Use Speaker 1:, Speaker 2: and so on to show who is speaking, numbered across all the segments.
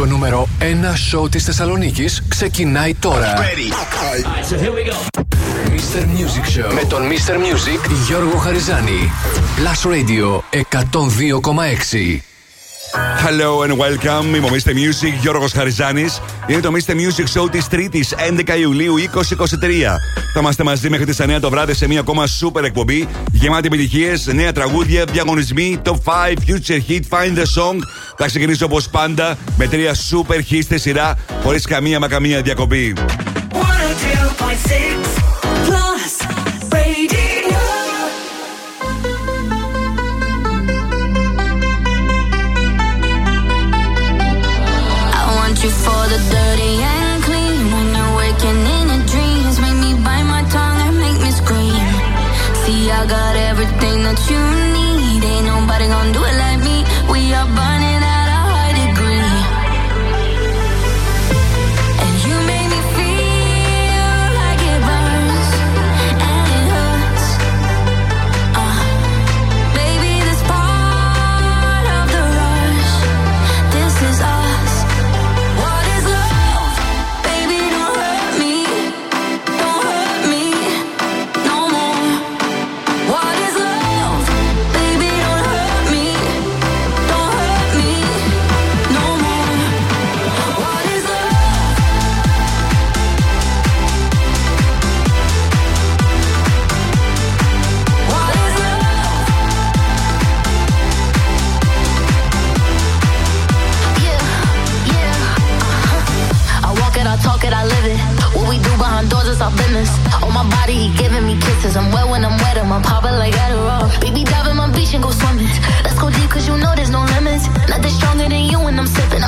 Speaker 1: Το νούμερο 1 σοου της Θεσσαλονίκης ξεκινάει τώρα.
Speaker 2: Ready. so here we go.
Speaker 1: Mr. Music Show με τον Mr. Music Γιώργο Χαριζάνη. Plus Radio 102,6.
Speaker 3: Hello and welcome. Είμαι ο Mr. Music Γιώργος Χαριζάνης. Είναι το Mr. Music Show της Τρίτης 11 Ιουλίου 2023. Θα είμαστε μαζί μέχρι τις 9 το βράδυ σε μια ακόμα super εκπομπή. Γεμάτη επιτυχίες, νέα τραγούδια, διαγωνισμοί, top 5, future hit, find the song. Θα ξεκινήσω όπως πάντα με τρία super hits στη σειρά, χωρίς καμία μα καμία διακοπή.
Speaker 4: 102.6
Speaker 5: you my business. Oh, my body, he giving me kisses. I'm wet when I'm wet, I'm popping like Adderall. Baby, dive in my beach and go swimming. Let's go deep, cause you know there's no limits. Nothing stronger than you when I'm sipping.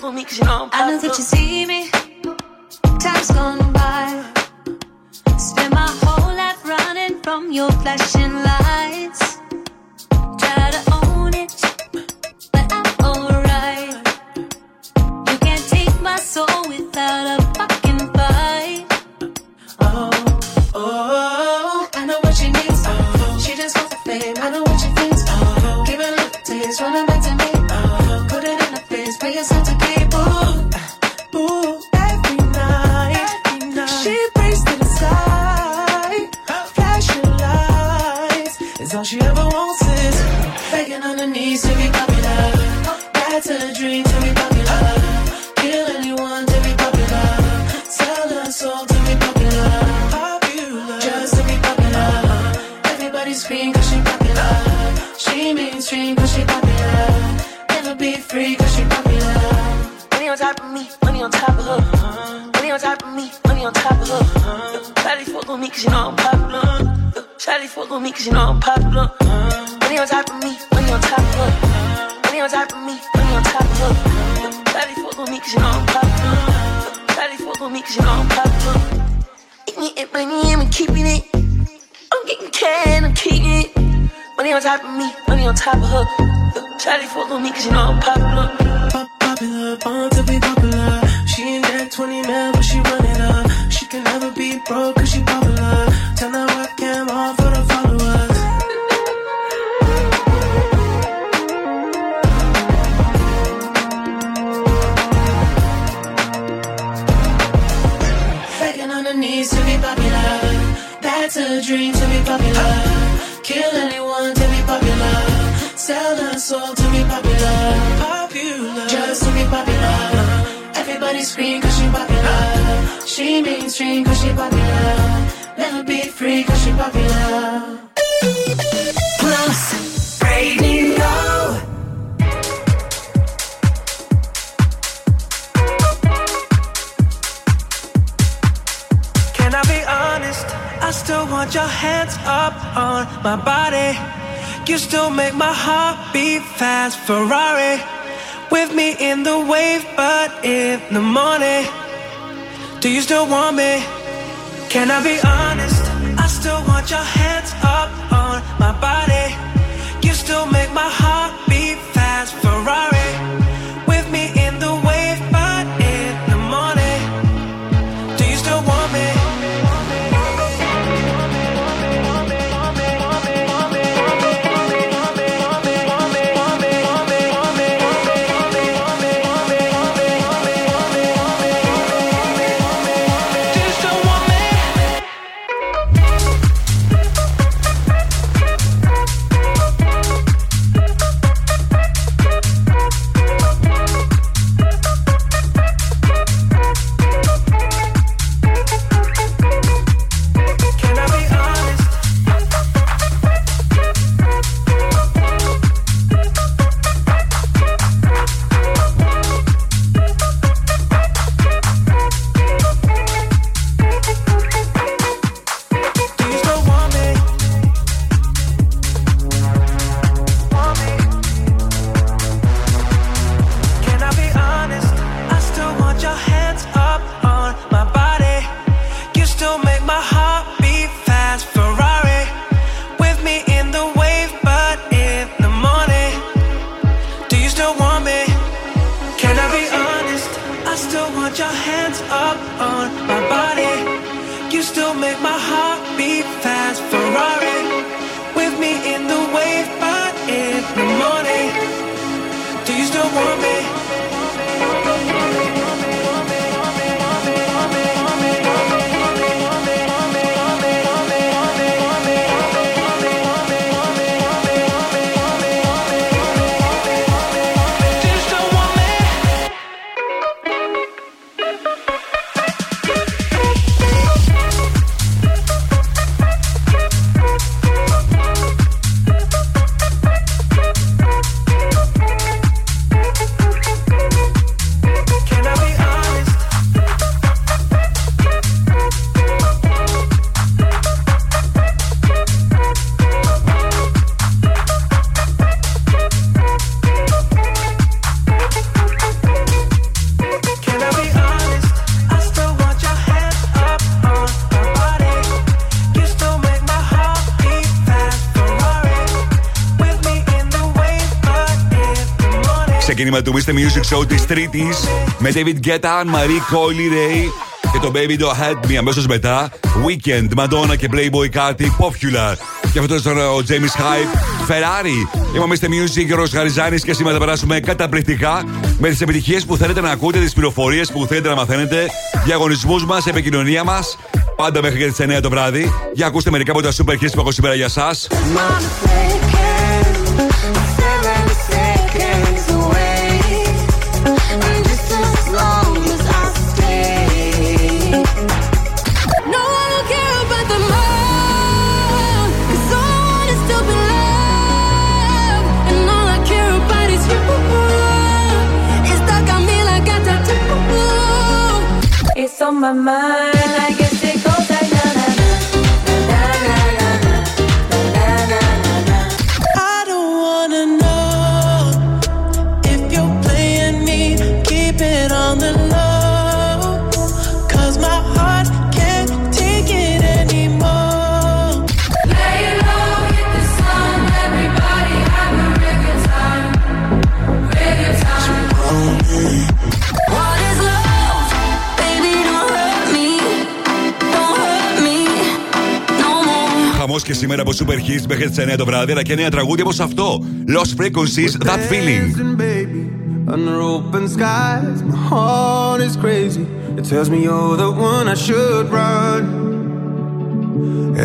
Speaker 5: for me, cause you know I'm I know that you see me. Time's gone by. Spend my whole life running from your flashing lights. Probably full little me cause you know I'm poppin'. be
Speaker 3: του Mr. Music Show της Τρίτης με David Guetta, Marie Coley Ray και τον Baby Do Help Me αμέσως μετά. Weekend, Madonna και Playboy Carty, Popular. Και αυτό ήταν ο James Hype, Ferrari. Είμαστε Music και ο Ροσχαριζάνη και σήμερα θα περάσουμε καταπληκτικά με τις επιτυχίες που θέλετε να ακούτε, τις πληροφορίες που θέλετε να μαθαίνετε, διαγωνισμούς μας, επικοινωνία μας. Πάντα μέχρι και τις 9 το βράδυ. Για ακούστε μερικά από τα super hits που έχω σήμερα για εσά.
Speaker 4: my mind.
Speaker 3: σήμερα από Super Hits μέχρι τι 9 το βράδυ, αλλά και νέα τραγούδια όπω αυτό. Lost Frequencies, That Feeling.
Speaker 6: Baby, under open skies, my heart is crazy. It tells me you're the one I should run.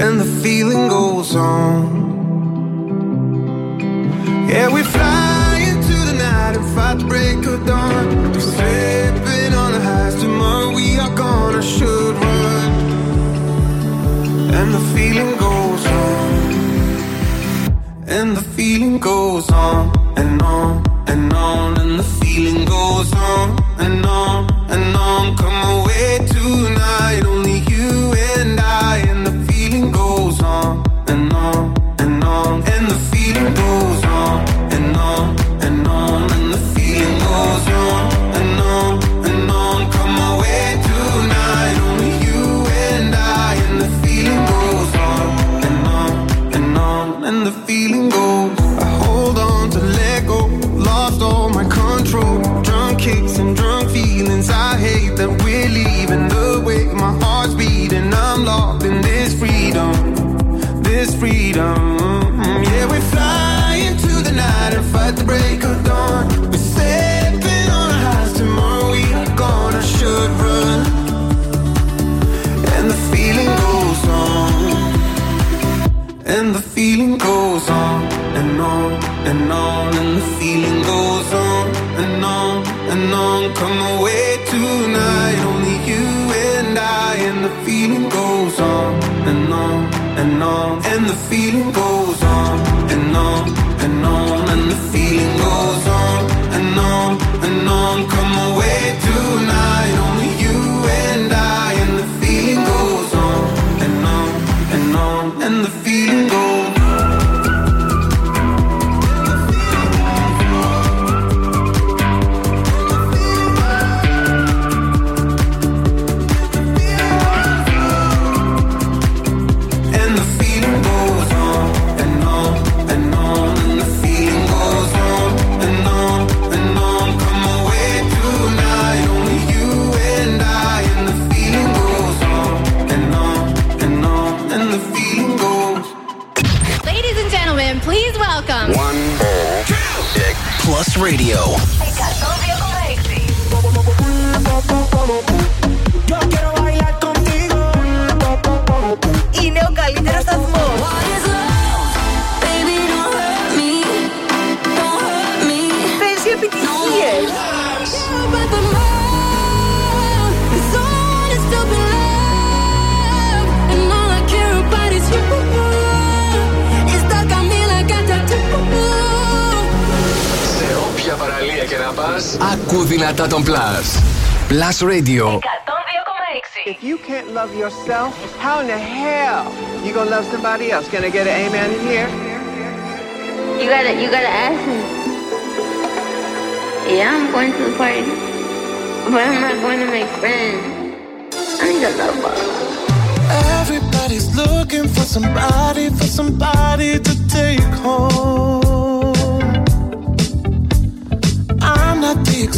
Speaker 6: And the feeling goes on. goes on.
Speaker 7: Radio. Κατά τον Plus. Plus Radio.
Speaker 8: 102,6.
Speaker 9: If you can't love yourself, how in the hell you gonna love somebody else? Gonna get an amen in here?
Speaker 10: You gotta, you gotta ask me. Yeah, I'm going to the party, but I'm not going to make friends. I need a love.
Speaker 11: Everybody's looking for somebody, for somebody to take home.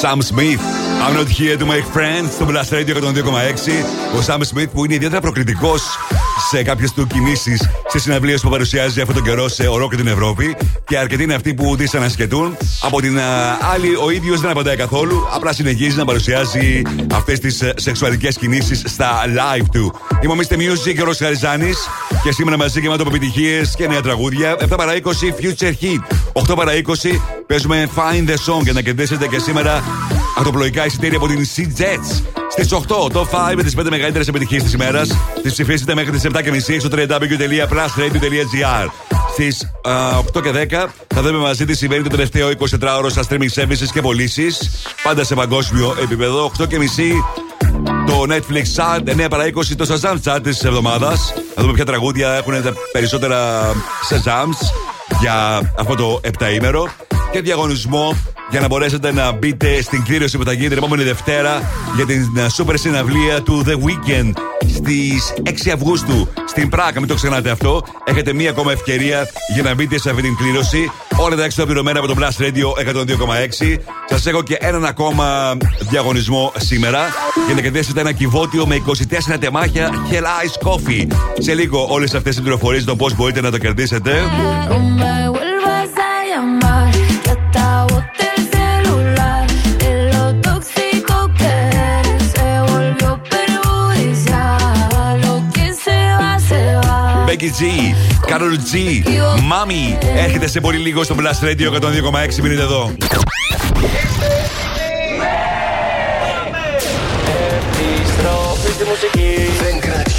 Speaker 3: Sam Smith. I'm not here to make friends στο Blast Radio 102,6. Ο Sam Smith που είναι ιδιαίτερα προκλητικό σε κάποιες του κινήσεις σε συναυλίες που παρουσιάζει αυτόν τον καιρό σε ολόκληρη την Ευρώπη. Και αρκετοί είναι αυτοί που δυσανασχετούν. Από την α, άλλη, ο ίδιος δεν απαντάει καθόλου. Απλά συνεχίζει να παρουσιάζει αυτές τις σεξουαλικές κινήσεις στα live του. Είμαι ο Mr. Music και ο Ρος Χαριζάνης και σήμερα μαζί και με από επιτυχίες και νέα τραγούδια. 7 παρα 20 Future Hit. 8 παρα 20 παίζουμε Find the Song για να κερδίσετε και σήμερα αυτοπλοϊκά εισιτήρια από την Sea Jets. Στις 8, το 5 με τις 5 μεγαλύτερες επιτυχίες της ημέρας. Τις ψηφίσετε μέχρι τις 7.30 στο www.plusradio.gr. Στις 8 και 10 θα δούμε μαζί τι συμβαίνει το τελευταίο 24ωρο στα streaming services και πωλήσεις. Πάντα σε παγκόσμιο επίπεδο. 8 και μισή το Netflix Chart, 9 παρα 20 το Shazam Chart της εβδομάδας. Θα δούμε ποια τραγούδια έχουν τα περισσότερα Shazams για αυτό το επταήμερο. Και διαγωνισμό για να μπορέσετε να μπείτε στην κλήρωση που θα γίνει την επόμενη Δευτέρα για την σούπερ συναυλία του The Weekend στις 6 Αυγούστου στην Πράγα. Μην το ξεχνάτε αυτό. Έχετε μία ακόμα ευκαιρία για να μπείτε σε αυτή την κλήρωση. Όλα τα έξοδα πληρωμένα από το Blast Radio 102,6. Σας έχω και έναν ακόμα διαγωνισμό σήμερα για να κερδίσετε ένα κυβότιο με 24 τεμάχια Hell Ice Coffee. Σε λίγο όλες αυτές οι πληροφορίες το πώς μπορείτε να το κερδίσετε. Becky G, Carol G, Mami. Έρχεται σε πολύ λίγο στο Blast Radio 102,6. Μείνετε εδώ.
Speaker 1: Επιστροφή στη μουσική.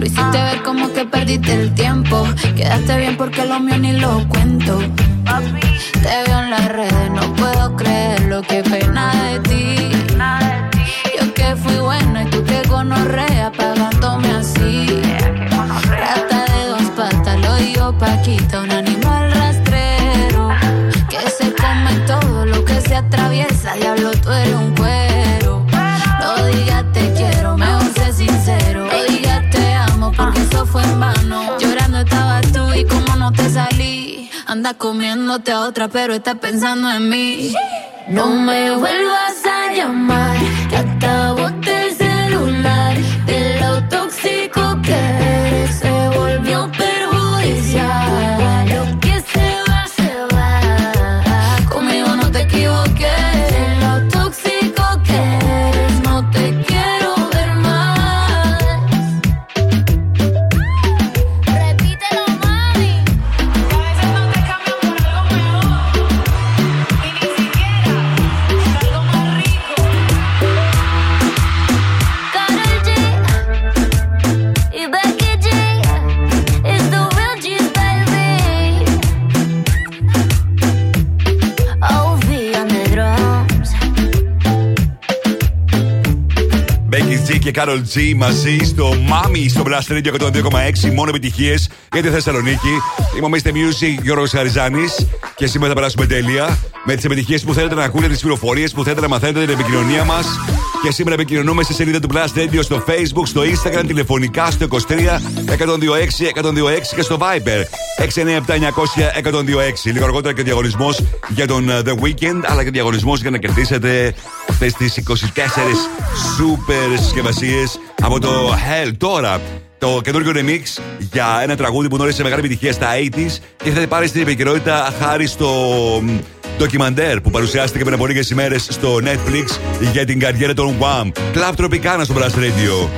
Speaker 12: Lo
Speaker 13: hiciste ver como que perdiste el tiempo. Quedaste bien porque lo mío ni lo cuento. Te veo en las redes, no puedo creer lo que pena de ti. Comiéndote a otra, pero estás pensando en mí.
Speaker 12: No me vuelvas a llamar,
Speaker 14: Carol G μαζί στο Mami στο Blast Radio 102,6. Μόνο επιτυχίες για τη Θεσσαλονίκη. Είμαι ο Mr. Music Γιώργος Χαριζάνης και σήμερα θα περάσουμε τέλεια με τις επιτυχίες που θέλετε να ακούτε, τις πληροφορίες που θέλετε να μαθαίνετε, την επικοινωνία μας. Και σήμερα επικοινωνούμε στη σελίδα του Blast Radio στο Facebook, στο Instagram, τηλεφωνικά στο 23 1026 1026 και στο Viber 697 900 1026. Λίγο αργότερα και διαγωνισμός για τον uh, The Weekend, αλλά και διαγωνισμός για να κερδίσετε αυτές τις 24 super συσκευασίες από το Hell. Τώρα, το καινούργιο remix για ένα τραγούδι που γνώρισε μεγάλη επιτυχία στα 80s και θα πάρει στην επικαιρότητα χάρη στο μ, ντοκιμαντέρ που παρουσιάστηκε πριν από λίγες ημέρες στο Netflix για την καριέρα των Wham. Club Tropicana στο Blast Radio.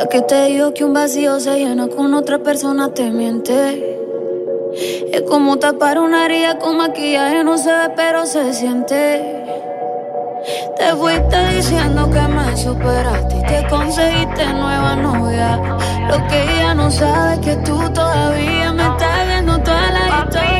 Speaker 13: La que te digo que un vacío se llena con otra persona te miente. Es como tapar una herida con maquillaje, no se ve, pero se siente. Te fuiste diciendo que me superaste y te conseguiste nueva novia. Lo que ella no sabe es que tú todavía me estás viendo toda la historia.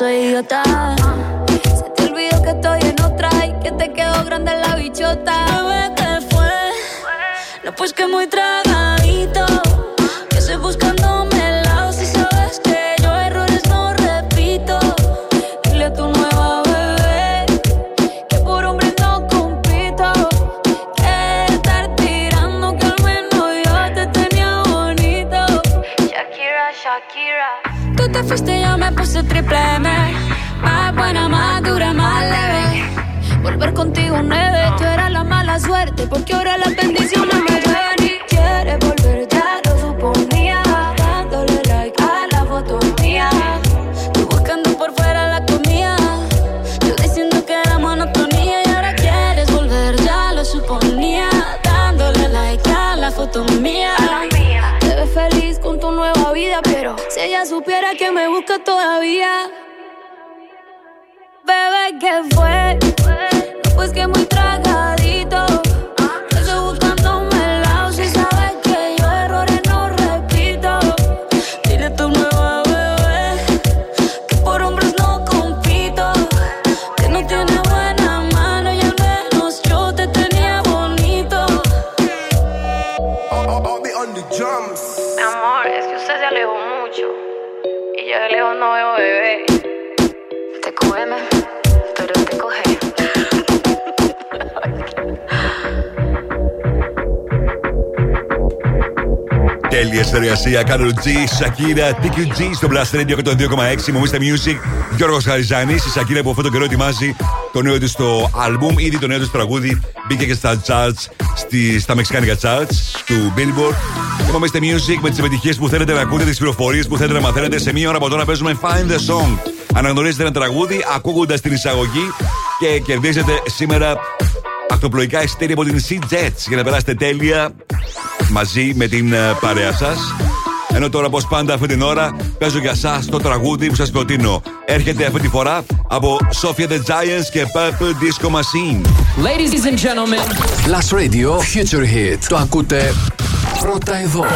Speaker 7: soy idiota. Se te olvidó que estoy en otra y que te quedó grande la bichota. Bebé, ¿qué fue? No, pues que muy tragadito. Porque ahora las bendiciones me llueven y quieres volver, ya lo suponía. Dándole like a la foto mía. Tú buscando por fuera la comida. Yo diciendo que era monotonía y ahora quieres volver, ya lo suponía. Dándole like a la foto mía. Te ves feliz con tu nueva vida, pero si ella supiera que me busca todavía. Bebé, ¿qué fue? No, pues que muy tragadito.
Speaker 3: Τέλεια συνεργασία. Carol G, Shakira, TQG στο Blast Radio 102,6. Μου Music. Γιώργος Χαριζάνης. Η Shakira που αυτόν τον καιρό ετοιμάζει το νέο της το album. Ήδη το νέο της τραγούδι μπήκε και στα charts, στη, στα μεξικάνικα charts του Billboard. Είμαστε Music με τις επιτυχίες που θέλετε να ακούτε, τις πληροφορίες που θέλετε να μαθαίνετε. Σε μία ώρα από τώρα παίζουμε Find the Song. Αναγνωρίζετε ένα τραγούδι ακούγοντας την εισαγωγή και κερδίζετε σήμερα ακτοπλοϊκά εισιτήρια από την Sea Jets για να περάσετε τέλεια μαζί με την ε, παρέα σα. Ενώ τώρα, όπω πάντα, αυτή την ώρα παίζω για εσά το τραγούδι που σα προτείνω. Έρχεται αυτή τη φορά από Sophia the Giants και Purple Disco Machine.
Speaker 1: Ladies and gentlemen. Plus Radio Future Hit. Το ακούτε πρώτα εδώ.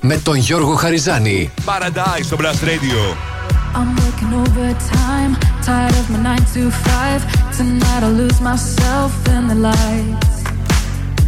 Speaker 1: Με τον Γιώργο Χαριζάνη.
Speaker 3: Paradise στο Blast Radio.
Speaker 7: I'm working overtime, tired of my 9 to 5. Tonight I'll lose myself in the lights.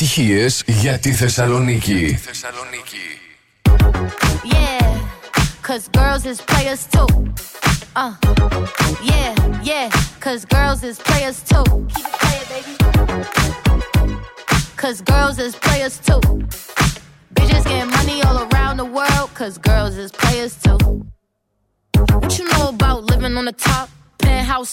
Speaker 7: επιτυχίες για τη Θεσσαλονίκη.
Speaker 15: Yeah, cause girls is players too. Uh, yeah, yeah, cause girls is players too. Keep it playing, baby. Cause girls is players too. Bitches getting money all around the world, cause girls is players too. What you know about living on the top? Penthouse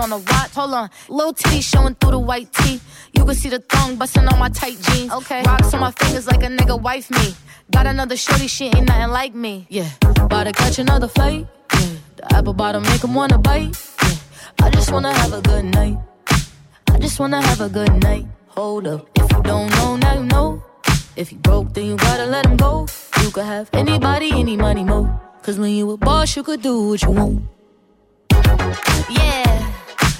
Speaker 15: on a watch. Hold on, little titty showing through the white tee. You can see the thong busting on my tight jeans. Okay, rocks on my fingers like a nigga wife me. Got another shorty, she ain't nothing like me. Yeah, about to catch another flight. Yeah, the apple bottom make 'em wanna bite. Yeah, I just wanna have a good night. I just wanna have a good night. Hold up, if you don't know, now you know. If you broke, then you gotta let him go. You could have anybody, any money, mo. Cause when you a boss, you could do what you want. Yeah,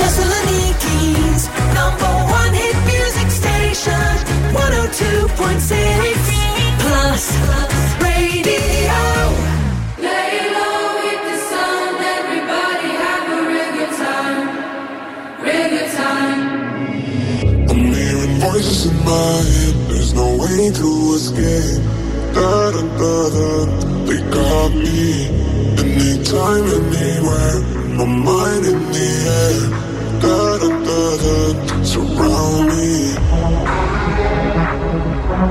Speaker 4: Thessaloniki's number one hit music station, 102.6 plus radio. Lay low with the sun, everybody have a time, time.
Speaker 11: I'm hearing voices in my head. There's no way to escape. Da da da da. They got me. Anytime, anywhere. My mind in the air. Da. Surround me.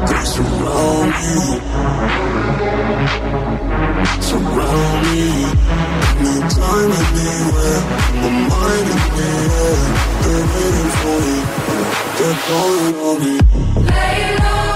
Speaker 11: They surround me. Surround me. Anytime, anywhere. My mind air. They're waiting for me. They're calling on me.
Speaker 4: Lay low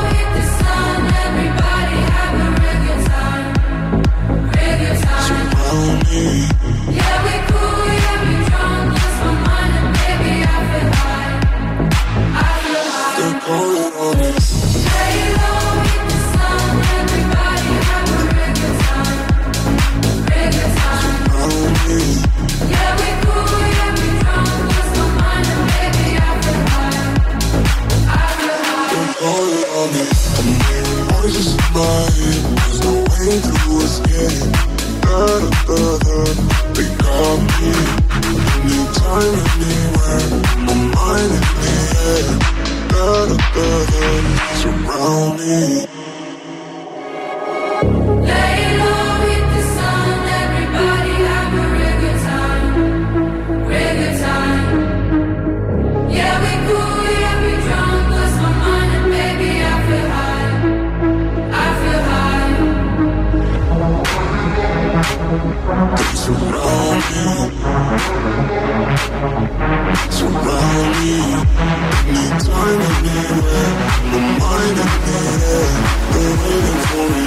Speaker 11: Da da. They got me. Anytime, anywhere. My mind in the air. Da da. Surround me. Surround me. Surround me. Anytime, anywhere. My mind in the. They're waiting for me.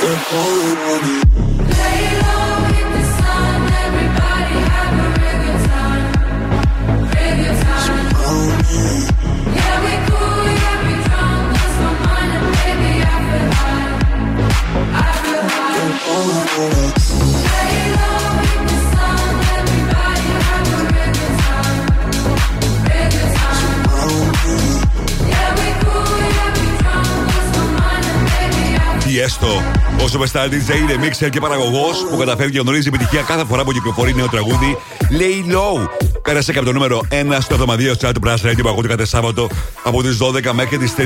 Speaker 11: They're calling on me.
Speaker 4: Lay low
Speaker 3: Τιέστο, ο Ο Superstar DJ είναι μίξερ και παραγωγός που καταφέρει και γνωρίζει επιτυχία κάθε φορά που κυκλοφορεί νέο τραγούδι. Lay Low. Πέρασε και από το νούμερο 1 στο εβδομαδίο chat του Brass Radio που ακούτε κάθε Σάββατο από τις 12 μέχρι τις 3.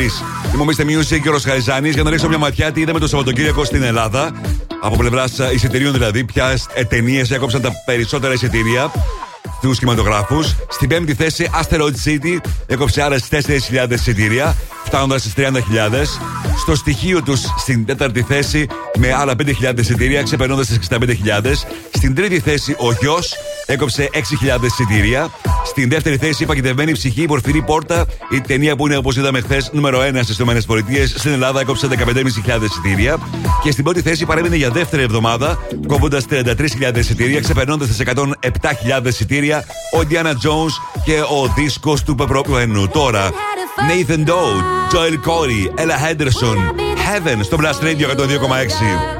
Speaker 3: Είμαι ο Mr. Music και ο Ροσχαριζάνη για να ρίξω μια ματιά τι είδαμε το Σαββατοκύριακο στην Ελλάδα. Από πλευράς εισιτηρίων δηλαδή, ποια ταινίες έκοψαν τα περισσότερα εισιτήρια του κινηματογράφους. Στην πέμπτη θέση, Asteroid City έκοψε άλλε 4.000 εισιτήρια, φτάνοντας στις 30.000. Στο στοιχείο τους στην τέταρτη θέση, με άλλα 5.000 εισιτήρια, ξεπερνώντας τις 65.000. Στην τρίτη θέση, ο γιος έκοψε 6.000 εισιτήρια. Στην δεύτερη θέση, η παγιδευμένη ψυχή, η πορφυρή πόρτα, η ταινία που είναι όπως είδαμε χθες νούμερο 1 στις ΗΠΑ. Στην Ελλάδα έκοψε 15.500 εισιτήρια. Και στην πρώτη θέση παρέμεινε για δεύτερη εβδομάδα, κόβοντας 33.000 εισιτήρια, ξεπερνώντας τις 107.000 εισιτήρια, ο Indiana Jones και ο δίσκος του Πεπρόπιου Τώρα, Nathan Doe, Joel Corey, Ella Henderson, Heaven στο Blast Radio 102,6.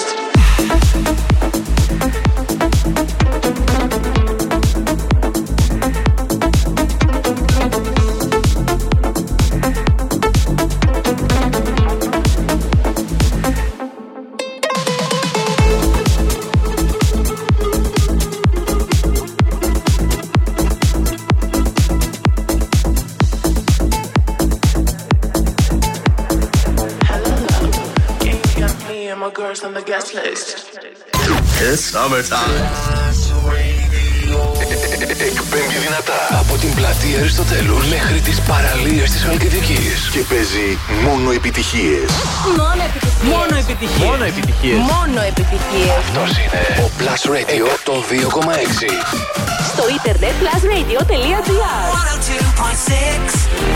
Speaker 7: Επιτυχίες.
Speaker 8: Μόνο επιτυχίες.
Speaker 7: Αυτός είναι ο Plus Radio 102,6.
Speaker 8: Στο ίντερνετ plusradio.gr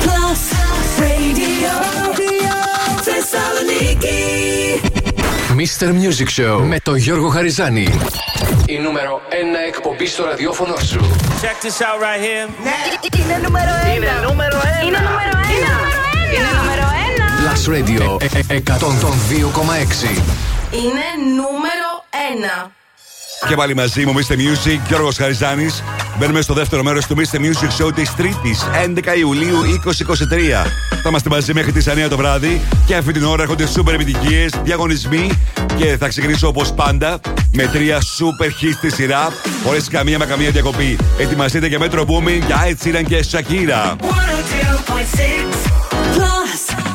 Speaker 8: Plus Radio Θεσσαλονίκη
Speaker 7: Mr. Music Show με τον Γιώργο Χαριζάνη. Η νούμερο 1 εκπομπή στο ραδιόφωνο σου.
Speaker 16: Check this out right here.
Speaker 8: Είναι νούμερο 1 Είναι νούμερο 1 Είναι νούμερο 1 Είναι νούμερο 1
Speaker 7: Plus Radio ε- ε- 102,6.
Speaker 8: Είναι νούμερο 1
Speaker 3: Και πάλι μαζί μου, Mr. Music, Γιώργος Χαριζάνης. Μπαίνουμε στο δεύτερο μέρος του Mr. Music Show της Τρίτης, 11 Ιουλίου 2023. Θα είμαστε μαζί μέχρι τις 9 το βράδυ και αυτή την ώρα έρχονται σούπερ επιτυχίες, διαγωνισμοί και θα ξεκινήσω όπως πάντα με τρία σούπερ hits στη σειρά, χωρίς καμία μα καμία διακοπή. Ετοιμαστείτε για Metro Booming, για Ed Sheeran και Shakira.
Speaker 8: 102.6 Plus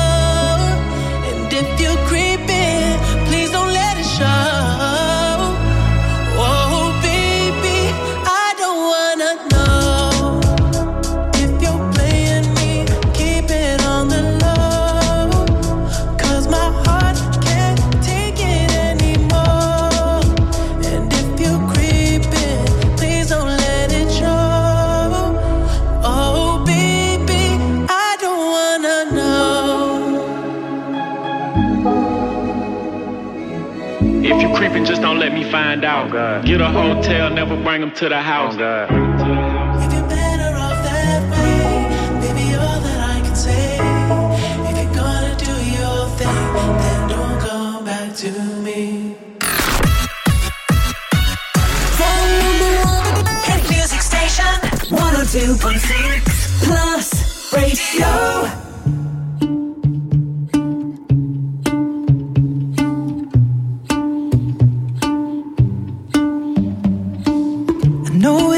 Speaker 17: Find out. Oh, Get a hotel, never bring them to the house.
Speaker 18: Oh, better off that way. Baby, all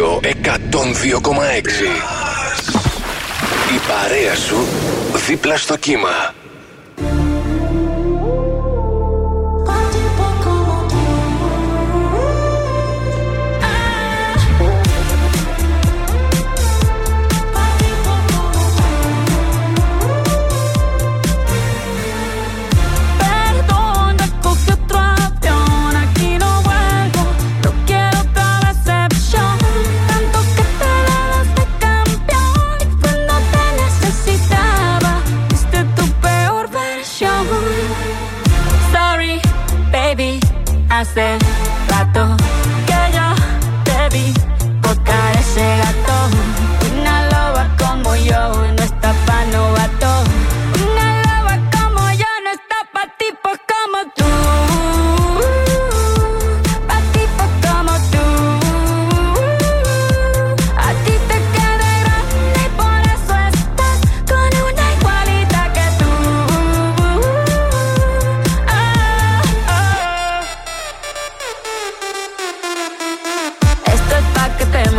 Speaker 19: Plus Radio 102,6 Η παρέα σου δίπλα στο κύμα.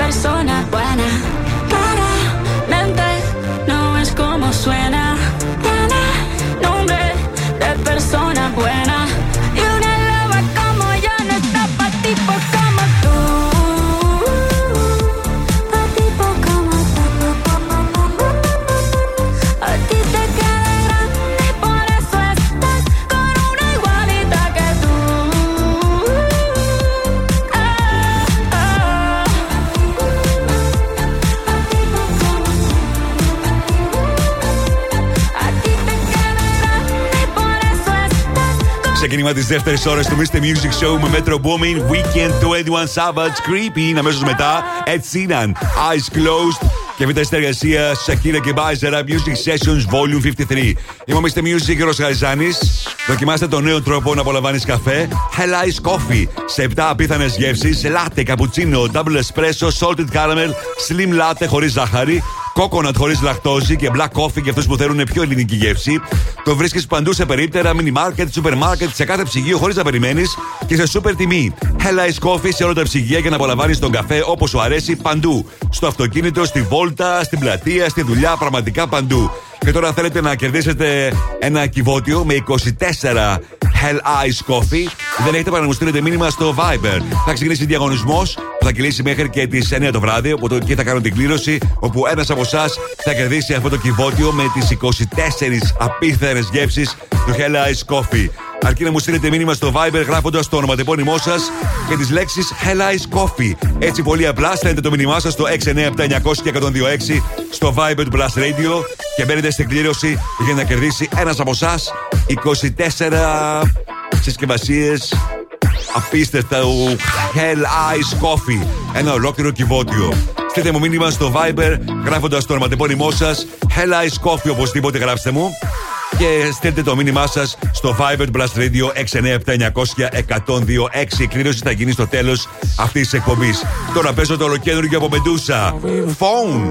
Speaker 19: persona buena. Claramente no es como suena.
Speaker 3: Ξεκίνημα τη δεύτερη ώρα του Mr. Music Show με Metro Booming Weekend 21 Savage Creepy. Αμέσω μετά Ed Sheeran Eyes Closed και β' συνεργασία Shakira και Bajera Music Sessions Volume 53. Είμαι ο Mr. Music Ρο Χαριζάνη. Δοκιμάστε τον νέο τρόπο να απολαμβάνει καφέ Hell Ice Coffee σε 7 απίθανε γεύσει. Latte, cappuccino, double espresso, salted caramel, slim latte χωρί ζάχαρη. Coconut χωρίς λακτόζη και black coffee για αυτούς που θέλουν πιο ελληνική γεύση. Το βρίσκεις παντού σε περίπτερα, mini market, super market, σε κάθε ψυγείο χωρίς να περιμένεις και σε super τιμή. Hell Ice Coffee σε όλα τα ψυγεία για να απολαμβάνεις τον καφέ όπως σου αρέσει παντού. Στο αυτοκίνητο, στη βόλτα, στην πλατεία, στη δουλειά, πραγματικά παντού. Και τώρα θέλετε να κερδίσετε ένα κυβότιο με 24 Hell Ice Coffee. Δεν έχετε παρά να μου στείλετε μήνυμα στο Viber. Θα ξεκινήσει διαγωνισμός που θα κυλήσει μέχρι και τις 9 το βράδυ. Οπότε εκεί θα κάνω την κλήρωση. Όπου ένας από εσάς θα κερδίσει αυτό το κυβότιο με τις 24 απίθανες γεύσεις του Hell Ice Coffee. Αρκεί να μου στείλετε μήνυμα στο Viber γράφοντας το ονοματεπώνυμό σας και τις λέξεις Hell Ice Coffee. Έτσι πολύ απλά στέλνετε το μήνυμά σας στο 697-900 και 126 στο Viber του Blast Radio και μπαίνετε στην κλήρωση για να κερδίσει ένας από εσάς 24 συσκευασίες απίστευτα Hell Ice Coffee. Ένα ολόκληρο κυβότιο. Στείλτε μου μήνυμα στο Viber γράφοντας το ονοματεπώνυμό σας Hell Ice Coffee οπωσδήποτε γράψτε μου και στείλτε το μήνυμά σας στο Viber του Blast Radio 697-900-1026. Η κλήρωση θα γίνει στο τέλος αυτής της εκπομπής. Τώρα παίζω το ολοκέντρο από Μεντούσα. Phone.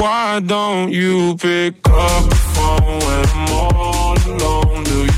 Speaker 20: Why don't you pick up the phone when I'm all alone? Do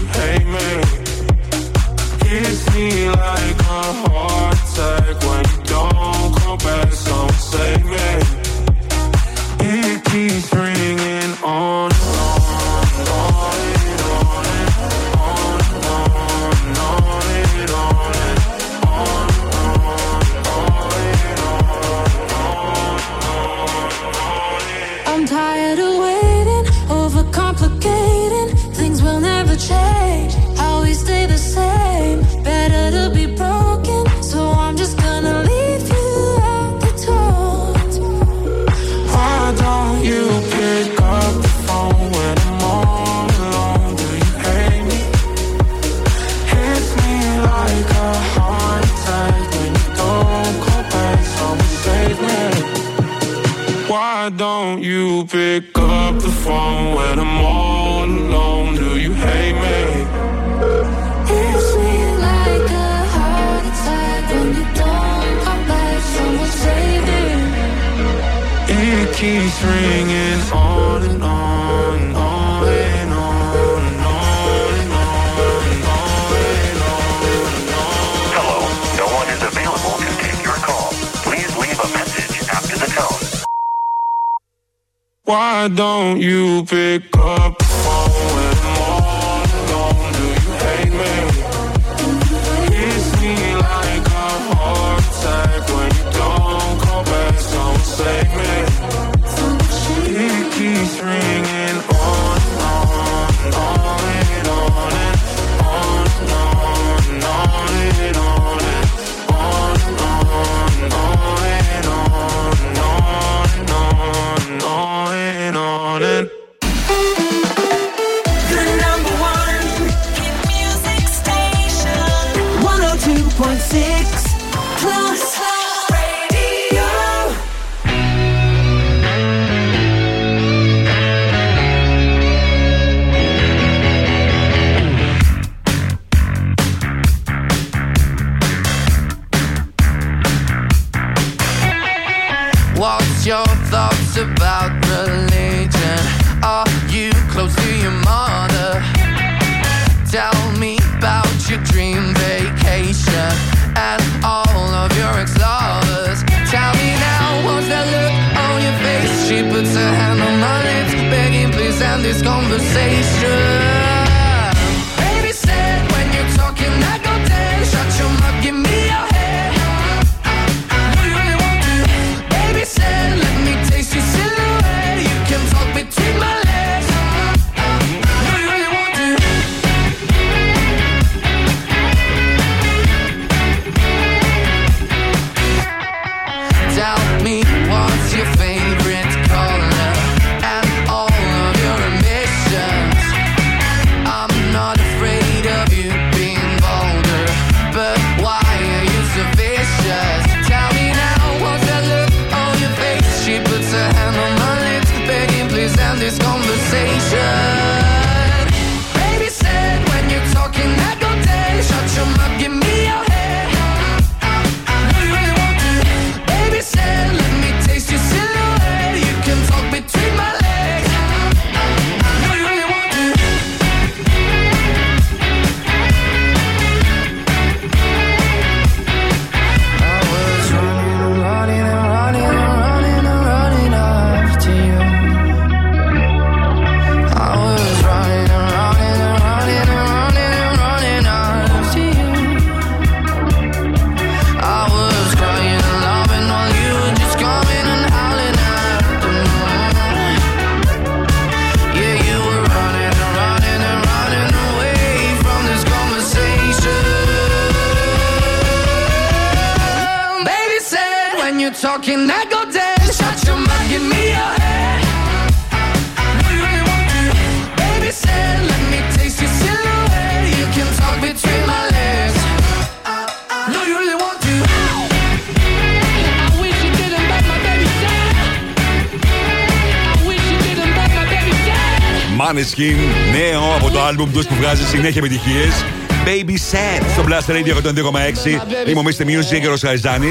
Speaker 3: Maneskin, νέο από το άλμπουμ τους που βγάζει συνέχεια επιτυχίες. Baby Set στο Blast Radio 102,6. Είμαι ο Mr. Music και ο Ροσαριζάνη.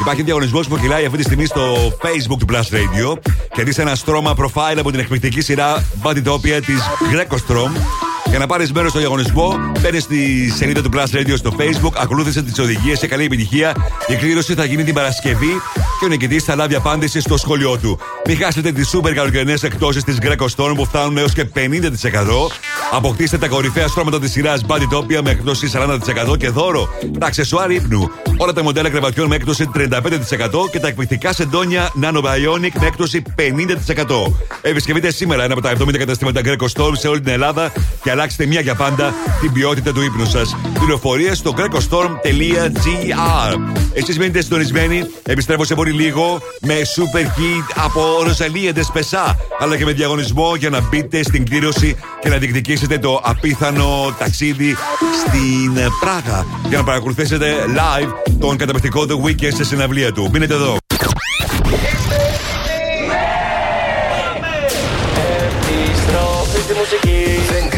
Speaker 3: Υπάρχει διαγωνισμός που κυλάει αυτή τη στιγμή στο Facebook του Blast Radio. Κερδίσει ένα στρώμα profile από την εκπληκτική σειρά Banditopia της Greco Strom. Για να πάρεις μέρος στο διαγωνισμό, μπαίνεις στη σελίδα του Plus Radio στο Facebook, ακολούθησε τις οδηγίες σε καλή επιτυχία. Η κλήρωση θα γίνει την Παρασκευή και ο νικητής θα λάβει απάντηση στο σχόλιο του. Μην χάσετε τις super καλοκαιρινές εκτόσει της Greco Storm που φτάνουν έως και 50%. Αποκτήστε τα κορυφαία στρώματα της σειράς Banditopia με έκπτωση 40% και δώρο. Τα αξεσουάρ ύπνου. Όλα τα μοντέλα κρεβατιών με έκπτωση 35% και τα εκπληκτικά σεντόνια Nano Bionic με έκπτωση 50%. Επισκεφτείτε σήμερα ένα από τα 70 καταστήματα Greco Storm σε όλη την Ελλάδα και αλλάξετε μια για πάντα την ποιότητα του ύπνου σας. Πληροφορίες στο grecostorm.gr. Εσείς μείνετε συντονισμένοι. Επιστρέφω σε πολύ λίγο με super hit από Ροζαλία Ντεσπεσά. Αλλά και με διαγωνισμό για να μπείτε στην κλήρωση και να διεκδικήσετε το απίθανο ταξίδι στην Πράγα. Για να παρακολουθήσετε live τον καταπληκτικό The Weekend σε συναυλία του. Μείνετε εδώ.
Speaker 21: Επιστροφή στη μουσική.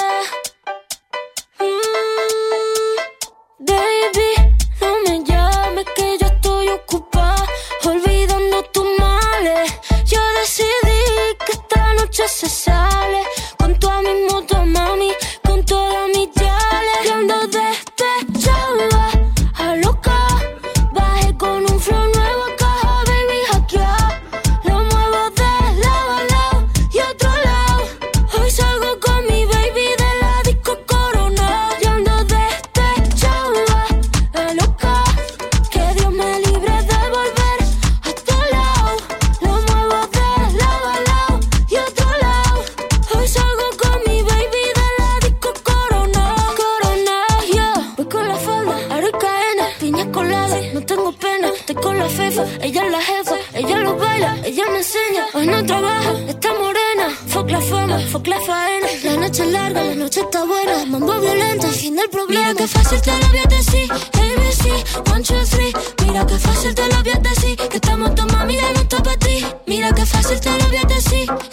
Speaker 7: Fuck la noche es larga, la noche está buena. Mambo violento, fin del problema. Mira que fácil te lo voy a decir. ABC, one, two, three. Mira que fácil te lo voy a decir. Que estamos tu mami, ya no está ti. Mira que fácil te lo voy a decir.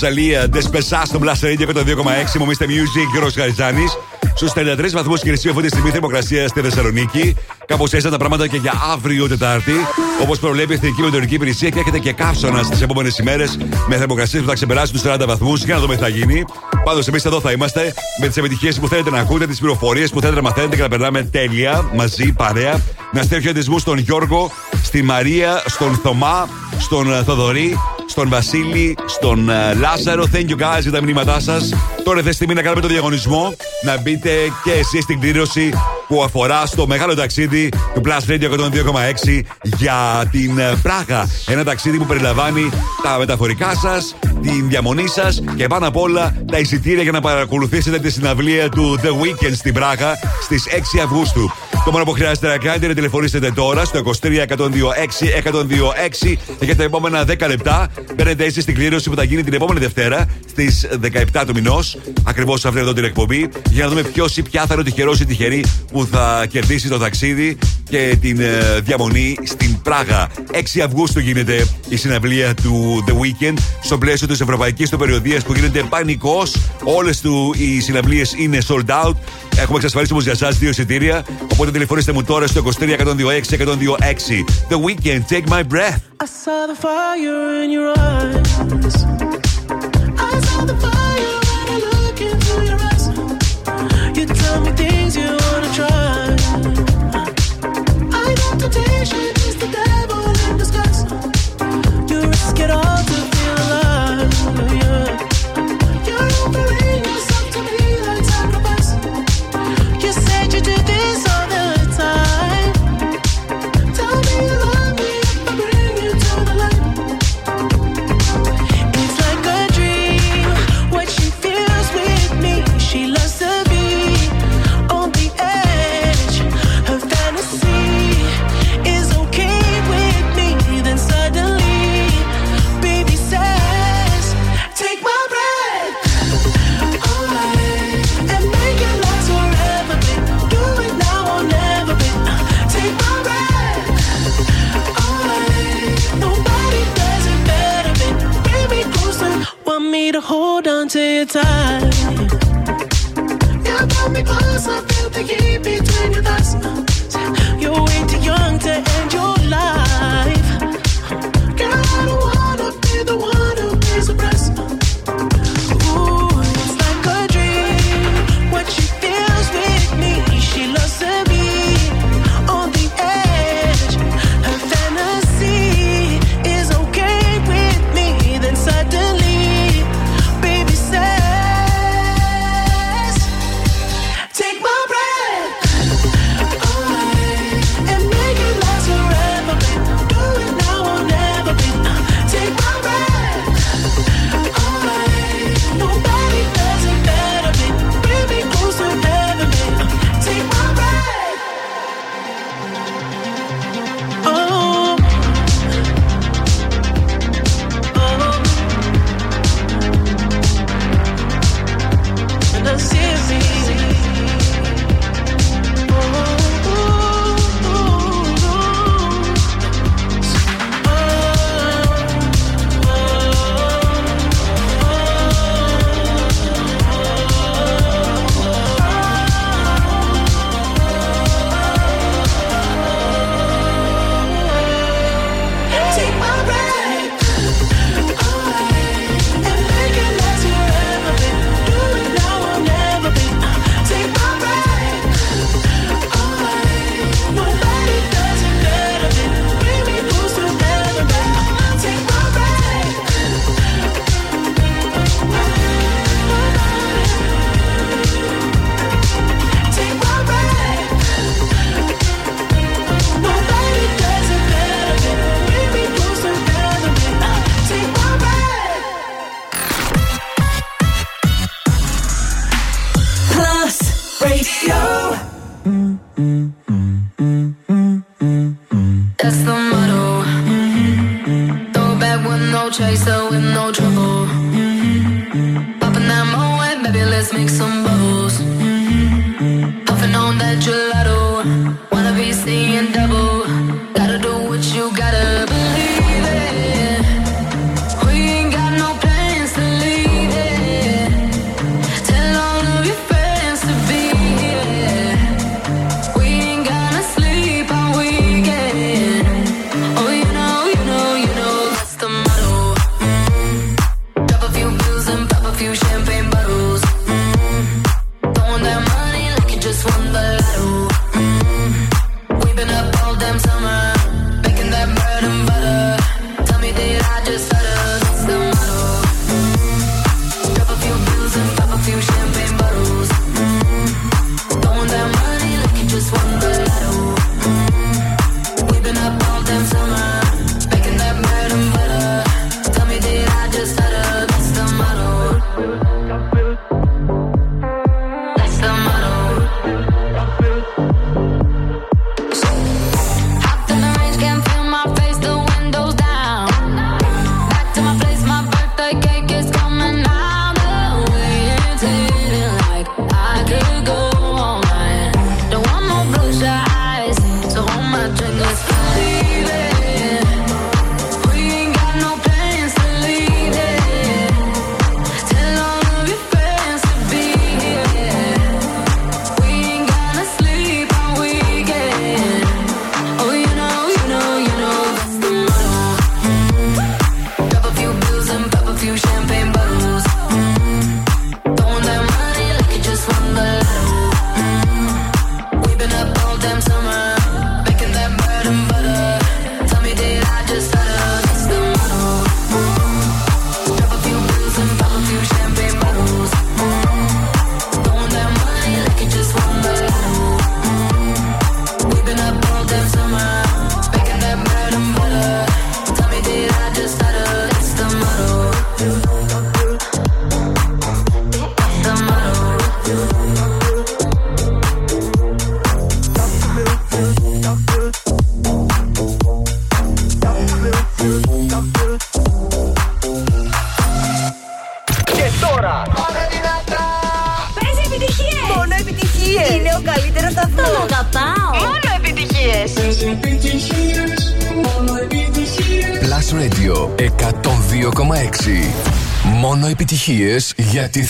Speaker 3: Ροζαλία, Ντεσπεσά στο Blast Radio 102,6. Μου Mr. Music, Γιώργος Χαριζάνη. Στους 33 βαθμούς Κελσίου αυτή τη στιγμή θερμοκρασία στη Θεσσαλονίκη. Κάπως έτσι τα πράγματα και για αύριο Τετάρτη. Όπως προβλέπει η Εθνική Μετεωρική Υπηρεσία και έρχεται και καύσωνα στις επόμενες ημέρες με θερμοκρασίες που θα ξεπεράσουν τους 40 βαθμούς. Για να δούμε τι θα γίνει. Πάντως, εμείς εδώ θα είμαστε με τις επιτυχίες που θέλετε να ακούτε, τις πληροφορίες που θέλετε να μαθαίνετε και να περνάμε τέλεια μαζί, παρέα. Να στέλνω χαιρετισμούς στον Γιώργο, στη Μαρία, στον Θωμά, στον ε, Θοδωρή, στον Βασίλη, στον ε, Λάζαρο. Thank you guys για τα μηνύματά σας. Τώρα ήρθε στιγμή να κάνουμε το διαγωνισμό. Να μπείτε και εσείς στην κλήρωση που αφορά στο μεγάλο ταξίδι του Plus Radio 102,6 για την ε, Πράγα. Ένα ταξίδι που περιλαμβάνει τα μεταφορικά σας, την διαμονή σας και πάνω απ' όλα τα εισιτήρια για να παρακολουθήσετε τη συναυλία του The Weekend στην Πράγα στις 6 Αυγούστου. Το μόνο που χρειάζεται να κάνετε είναι να τηλεφωνήσετε τώρα στο 23 126 126 και για τα επόμενα 10 λεπτά μπαίνετε έτσι στην κλήρωση που θα γίνει την επόμενη Δευτέρα στις 17 του μηνός. Ακριβώς σε αυτή εδώ την εκπομπή. Για να δούμε ποιος ή ποια θα είναι ο τυχερός ή τυχερή που θα κερδίσει το ταξίδι και την ε, διαμονή στην Πράγα. 6 Αυγούστου γίνεται η συναυλία του The Weekend στο πλαίσιο της Ευρωπαϊκής του Περιοδίας που γίνεται πανικός. Όλες του οι συναυλίες είναι sold out. Έχουμε εξασφαλίσει όμως για εσά δύο εισιτήρια. Οπότε τηλεφωνήστε μου τώρα στο 23 126 126. The Weekend, take my breath.
Speaker 5: I saw the fire in your eyes. I saw the fire hypnotized. You brought me close, I feel the heat.
Speaker 15: no trouble. Popping that moe, baby, let's make some bubbles. Mm-hmm. Puffing on that
Speaker 7: jelly.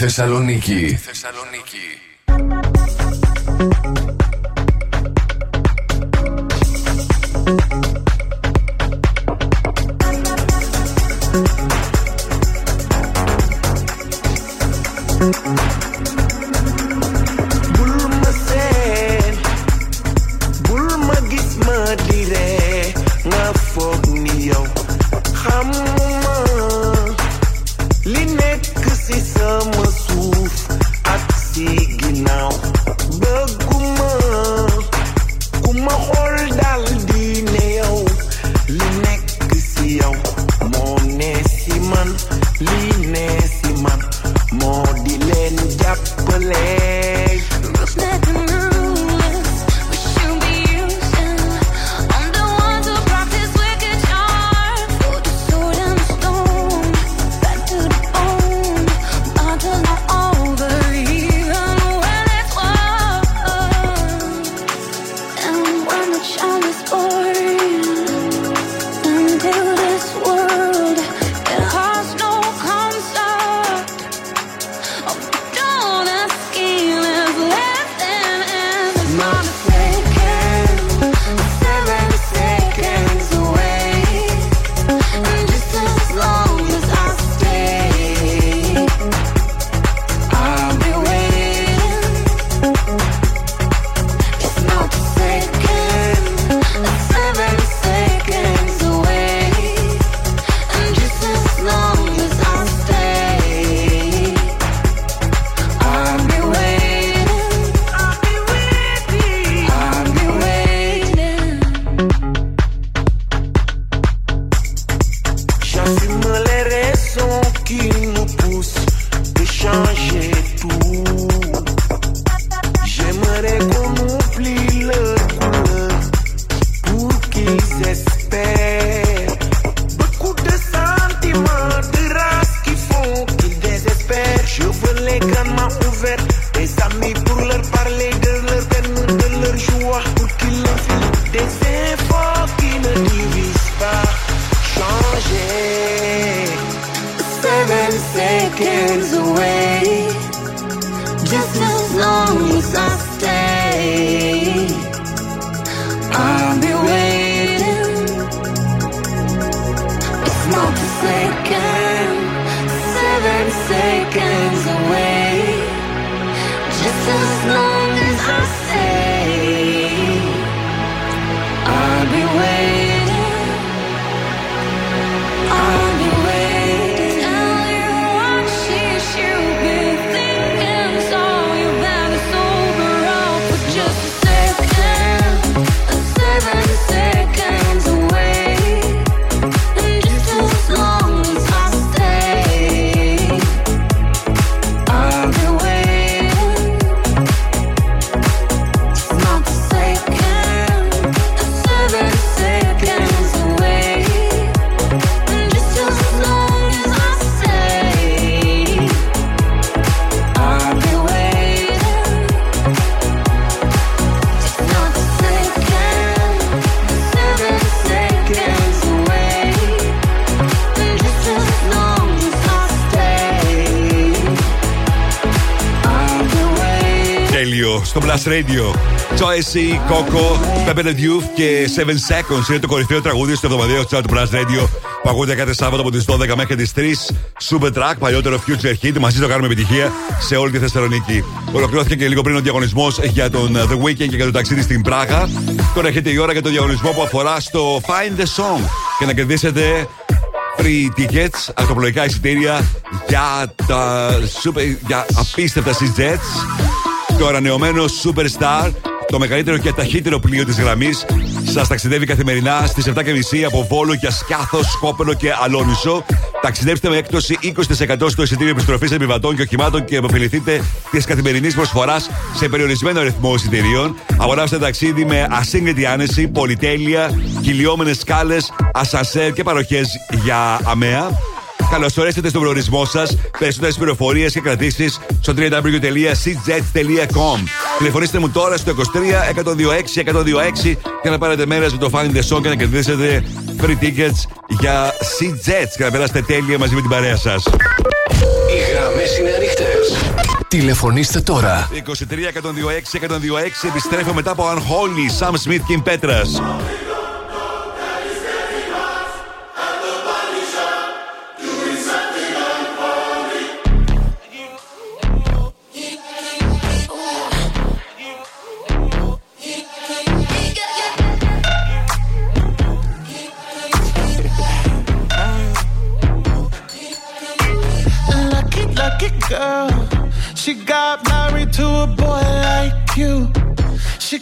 Speaker 7: Για τη Θεσσαλονίκη.
Speaker 3: Radio. Joyce, Coco, Pepper and Youth και 7 Seconds είναι το κορυφαίο τραγούδι στο εβδομαδιαίο chart του Blast Radio που ακούτε κάθε Σάββατο από τις 12 μέχρι τις 3. Super Track, παλιότερο Future Hit. Μαζί το κάνουμε επιτυχία σε όλη τη Θεσσαλονίκη. Ολοκληρώθηκε και λίγο πριν ο διαγωνισμός για τον The Weekend και για το ταξίδι στην Πράγα. Τώρα έρχεται η ώρα για το διαγωνισμό που αφορά στο Find the Song και να κερδίσετε free tickets, αυτοπλοϊκά εισιτήρια για, τα super, για απίστευτα jets το ανανεωμένος Superstar, το μεγαλύτερο και ταχύτερο πλοίο της γραμμής, σας ταξιδεύει καθημερινά στις 7.30 από Βόλο για Σκιάθος, Σκόπελο και Αλόνισο. Ταξιδέψτε με έκπτωση 20% στο εισιτήριο επιστροφής επιβατών και οχημάτων και επωφεληθείτε της καθημερινής προσφοράς σε περιορισμένο αριθμό εισιτηρίων. Αγοράστε ταξίδι με ασύγκριτη άνεση, πολυτέλεια, κυλιόμενες σκάλες, ασανσέρ και παροχές για αμαία. καλωσορίσετε στον προορισμό σας. Περισσότερες πληροφορίες και κρατήσεις στο www.cjets.com. Τηλεφωνήστε μου τώρα στο 23 126 126 για να πάρετε μέρες με το Find the Song και να κερδίσετε free tickets για Sea Jets και να περάσετε τέλεια μαζί με την παρέα σας.
Speaker 7: Οι γραμμές είναι ανοιχτές. Τηλεφωνήστε τώρα.
Speaker 3: 23 126 126 επιστρέφω μετά από Unholy, Sam Smith και Πέτρα.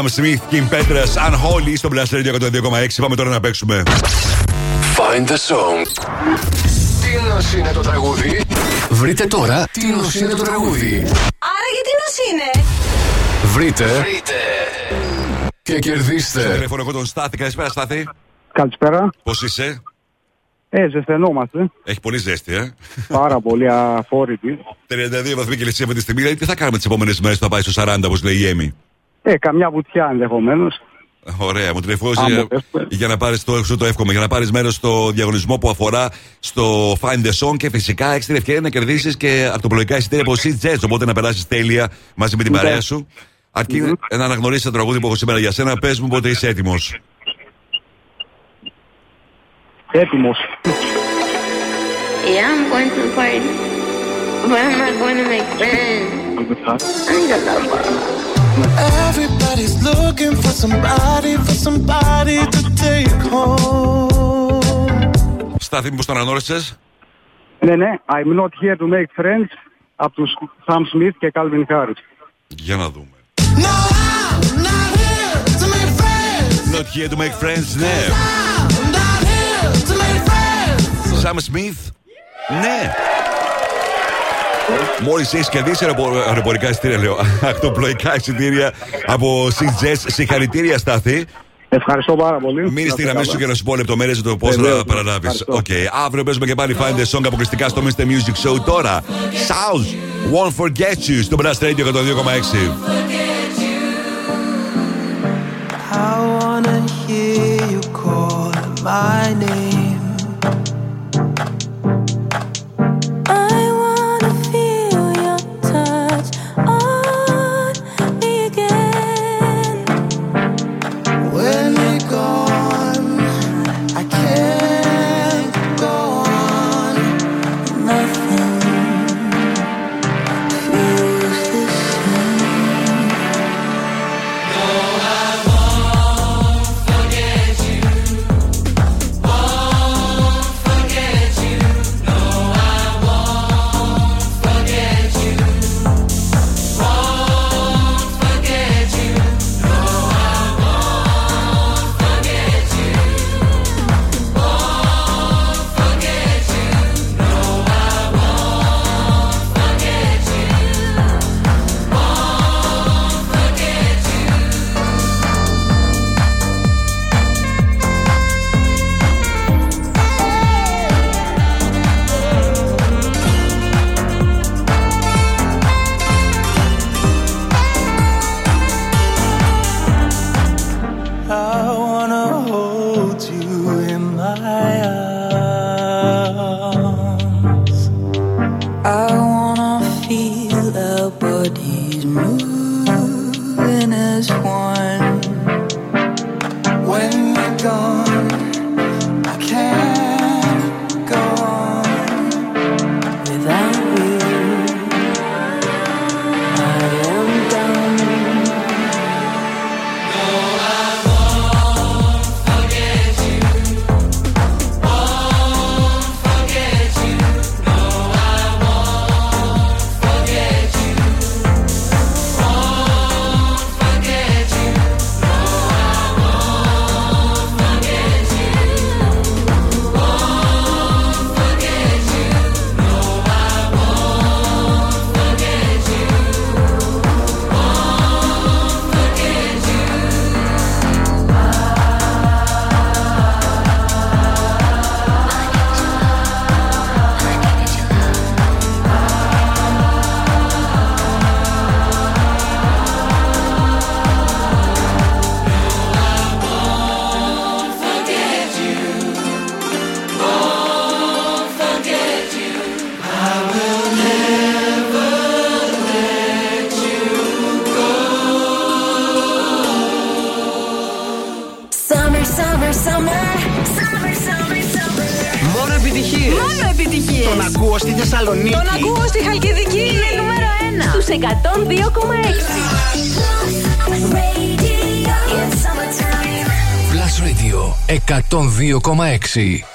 Speaker 3: Sam Smith, Kim Petras, Unholy στο Blast Radio 102,6. Πάμε τώρα να παίξουμε.
Speaker 7: Find the song. Τι νος είναι το τραγούδι; Βρείτε τώρα τι νος είναι το τραγούδι;
Speaker 8: Άρα γιατί νος είναι;
Speaker 7: Βρείτε. Και
Speaker 3: Στο
Speaker 7: κερδίστε.
Speaker 3: τηλέφωνο έχω τον Στάθη. Καλησπέρα, Στάθη.
Speaker 22: Καλησπέρα.
Speaker 3: Πώς είσαι,
Speaker 22: Ε, ζεσθενόμαστε.
Speaker 3: Έχει πολύ ζέστη, ε.
Speaker 22: Πάρα πολύ αφόρητη.
Speaker 3: 32 βαθμοί Κελσία αυτή τη στιγμή. Δηλαδή, τι θα κάνουμε τις επόμενες μέρες που θα πάει στο 40, όπως λέει η Έμι;
Speaker 22: Ε, καμιά βουτιά ενδεχομένως.
Speaker 3: Ωραία, μου τηλεφώνησε
Speaker 22: Άμα
Speaker 3: για,
Speaker 22: πες.
Speaker 3: για να πάρεις το, σου το εύχομαι, για να πάρεις μέρος στο διαγωνισμό που αφορά στο Find the Song και φυσικά έχεις την ευκαιρία να κερδίσεις και αυτοπλοϊκά εισιτήρια από Sea Jets. Οπότε να περάσεις τέλεια μαζί με την
Speaker 22: Ναι.
Speaker 3: παρέα σου. Αρκεί να αναγνωρίσεις το τραγούδι που έχω σήμερα για σένα. Πες μου πότε είσαι έτοιμος.
Speaker 22: Έτοιμος.
Speaker 12: Yeah, I'm going to the party. But I'm not going to make friends; I need a lover.
Speaker 6: Everybody's looking for somebody, for somebody to take home.
Speaker 3: Στάθη, μήπω τον αναγνώρισε.
Speaker 22: Ναι, ναι. I'm not here to make friends. Από τους Sam Smith και Calvin Harris.
Speaker 3: Για να δούμε. Not here to make friends, ναι. Sam Smith, ναι. Μόλις έχεις κερδίσει αεροπο- αεροπορικά εισιτήρια, λέω. Ακτοπλοϊκά εισιτήρια από CJS. Συγχαρητήρια, Στάθη.
Speaker 22: Ευχαριστώ πάρα πολύ.
Speaker 3: Μείνεις στη
Speaker 22: Να
Speaker 3: γραμμή
Speaker 22: είστε
Speaker 3: σου για
Speaker 22: καλά.
Speaker 3: να σου πω λεπτομέρειες για το πώς
Speaker 22: Βεβαίως,
Speaker 3: θα παραλάβεις.
Speaker 22: ευχαριστώ.
Speaker 3: Οκ. Αύριο παίζουμε και πάλι Find the Song αποκλειστικά στο Mr. Music Show. Τώρα, Shouse, Won't Forget You στο Plus Radio 102,6.
Speaker 5: I wanna hear you call my name.
Speaker 7: See.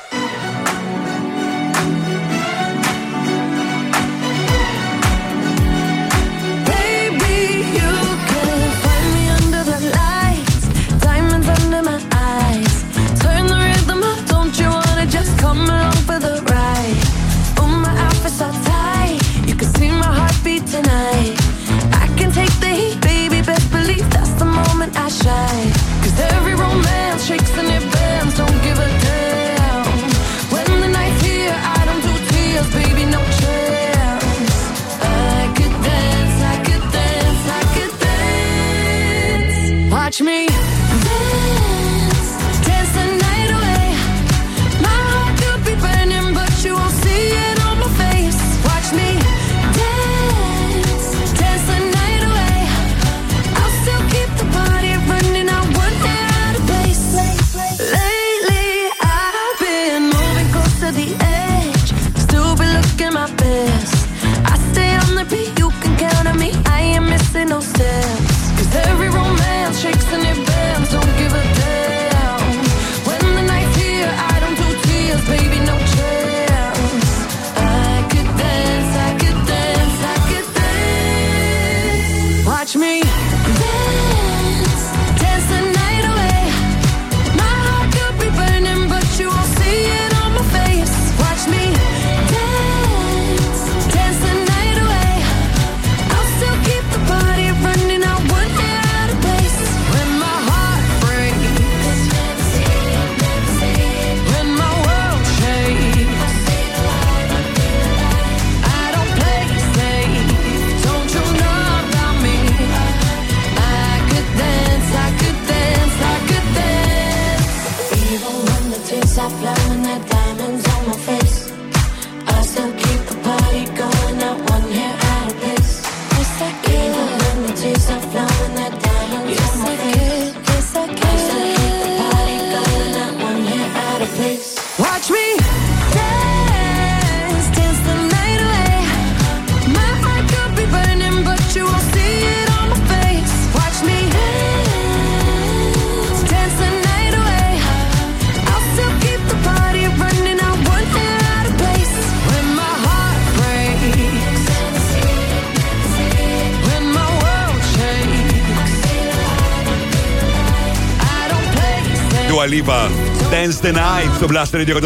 Speaker 3: Dua Lipa. Dance the Night στο Blast Radio 102,6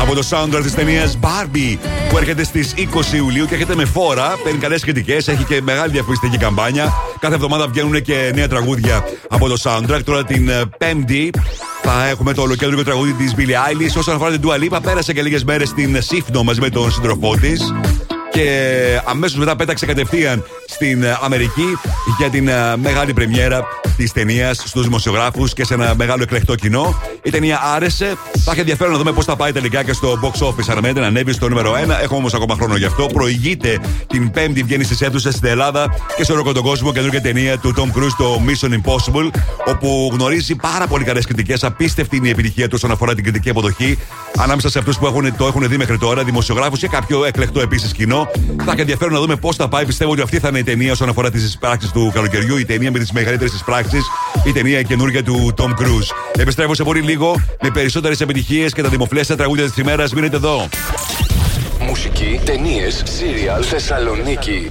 Speaker 3: από το soundtrack τη ταινία Barbie που έρχεται στις 20 Ιουλίου και έρχεται με φόρα. Παίρνει καλές κριτικέ, έχει και μεγάλη διαφημιστική καμπάνια. Κάθε εβδομάδα βγαίνουν και νέα τραγούδια από το soundtrack. Τώρα την ε, Πέμπτη θα έχουμε το ολοκέντρικο τραγούδι της Billie Eilish. Όσον αφορά την Dua Lipa, πέρασε και λίγες μέρες στην Σύφνο μαζί με τον σύντροφό της και αμέσως μετά πέταξε κατευθείαν στην ε, Αμερική για την ε, μεγάλη πρεμιέρα της ταινίας στους δημοσιογράφους και σε ένα μεγάλο εκλεκτό κοινό. Η ταινία άρεσε. Θα έχει ενδιαφέρον να δούμε πώς θα πάει τελικά και στο box office. Αναμένεται να ανέβει στο νούμερο 1. Έχω όμως ακόμα χρόνο γι' αυτό. Προηγείται την Πέμπτη, βγαίνει στις αίθουσες στην Ελλάδα και σε όλο τον κόσμο καινούργια ταινία του Tom Cruise, το Mission Impossible, όπου γνωρίζει πάρα πολύ καλές κριτικές. Απίστευτη είναι η επιτυχία του όσον αφορά την κριτική αποδοχή ανάμεσα σε αυτούς που έχουν, το έχουν δει μέχρι τώρα, δημοσιογράφους και κάποιο εκλεκτό επίσης κοινό. Θα έχει ενδιαφέρον να δούμε πώς θα πάει. Πιστεύω ότι αυτή θα είναι η ταινία όσον αφορά τις πράξει του καλοκαιριού. Η ταινία με τις μεγαλύτερες πράξει. Η ταινία καινούργια του Tom Cruise. Επιστρέφω σε πολύ λίγο με περισσότερες επιτυχίες και τα δημοφιλέστερα τραγούδια της ημέρας. Μείνετε εδώ.
Speaker 1: Μουσική, ταινίες, σύριαλ, Θεσσαλονίκη.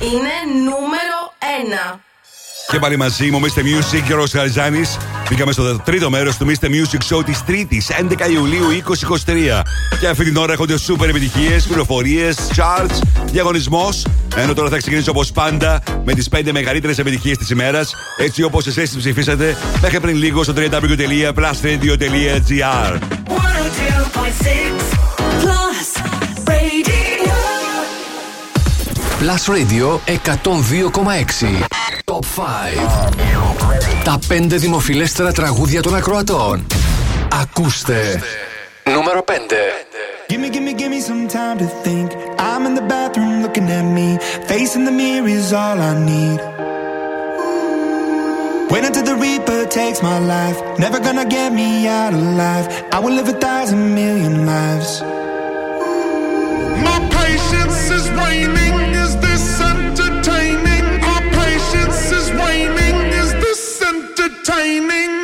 Speaker 8: Είναι νούμερο 1.
Speaker 3: Και πάλι μαζί μου, Mr. Music και ο Ρος Χαριζάνης. Μπήκαμε στο τρίτο μέρος του Mr. Music Show της Τρίτης, 11 Ιουλίου 2023. Και αυτή την ώρα έχονται σούπερ επιτυχίες, πληροφορίες, charts, διαγωνισμός. Ενώ τώρα θα ξεκινήσω όπως πάντα με τις 5 μεγαλύτερες επιτυχίες της ημέρας, έτσι όπως εσείς τις ψηφίσατε μέχρι πριν λίγο στο www.plusradio.gr.
Speaker 23: 102.6 Plus Radio
Speaker 1: 102,6 Top 5 Τα 5 δημοφιλέστερα τραγούδια των ακροατών Ακούστε Νούμερο 5
Speaker 7: Give me, give me, give me some time to think. I'm in the bathroom looking at me. Facing the mirror is all I need. Wait until the Reaper takes my life. Never gonna get me out alive. I will live a thousand million lives.
Speaker 20: My entertaining.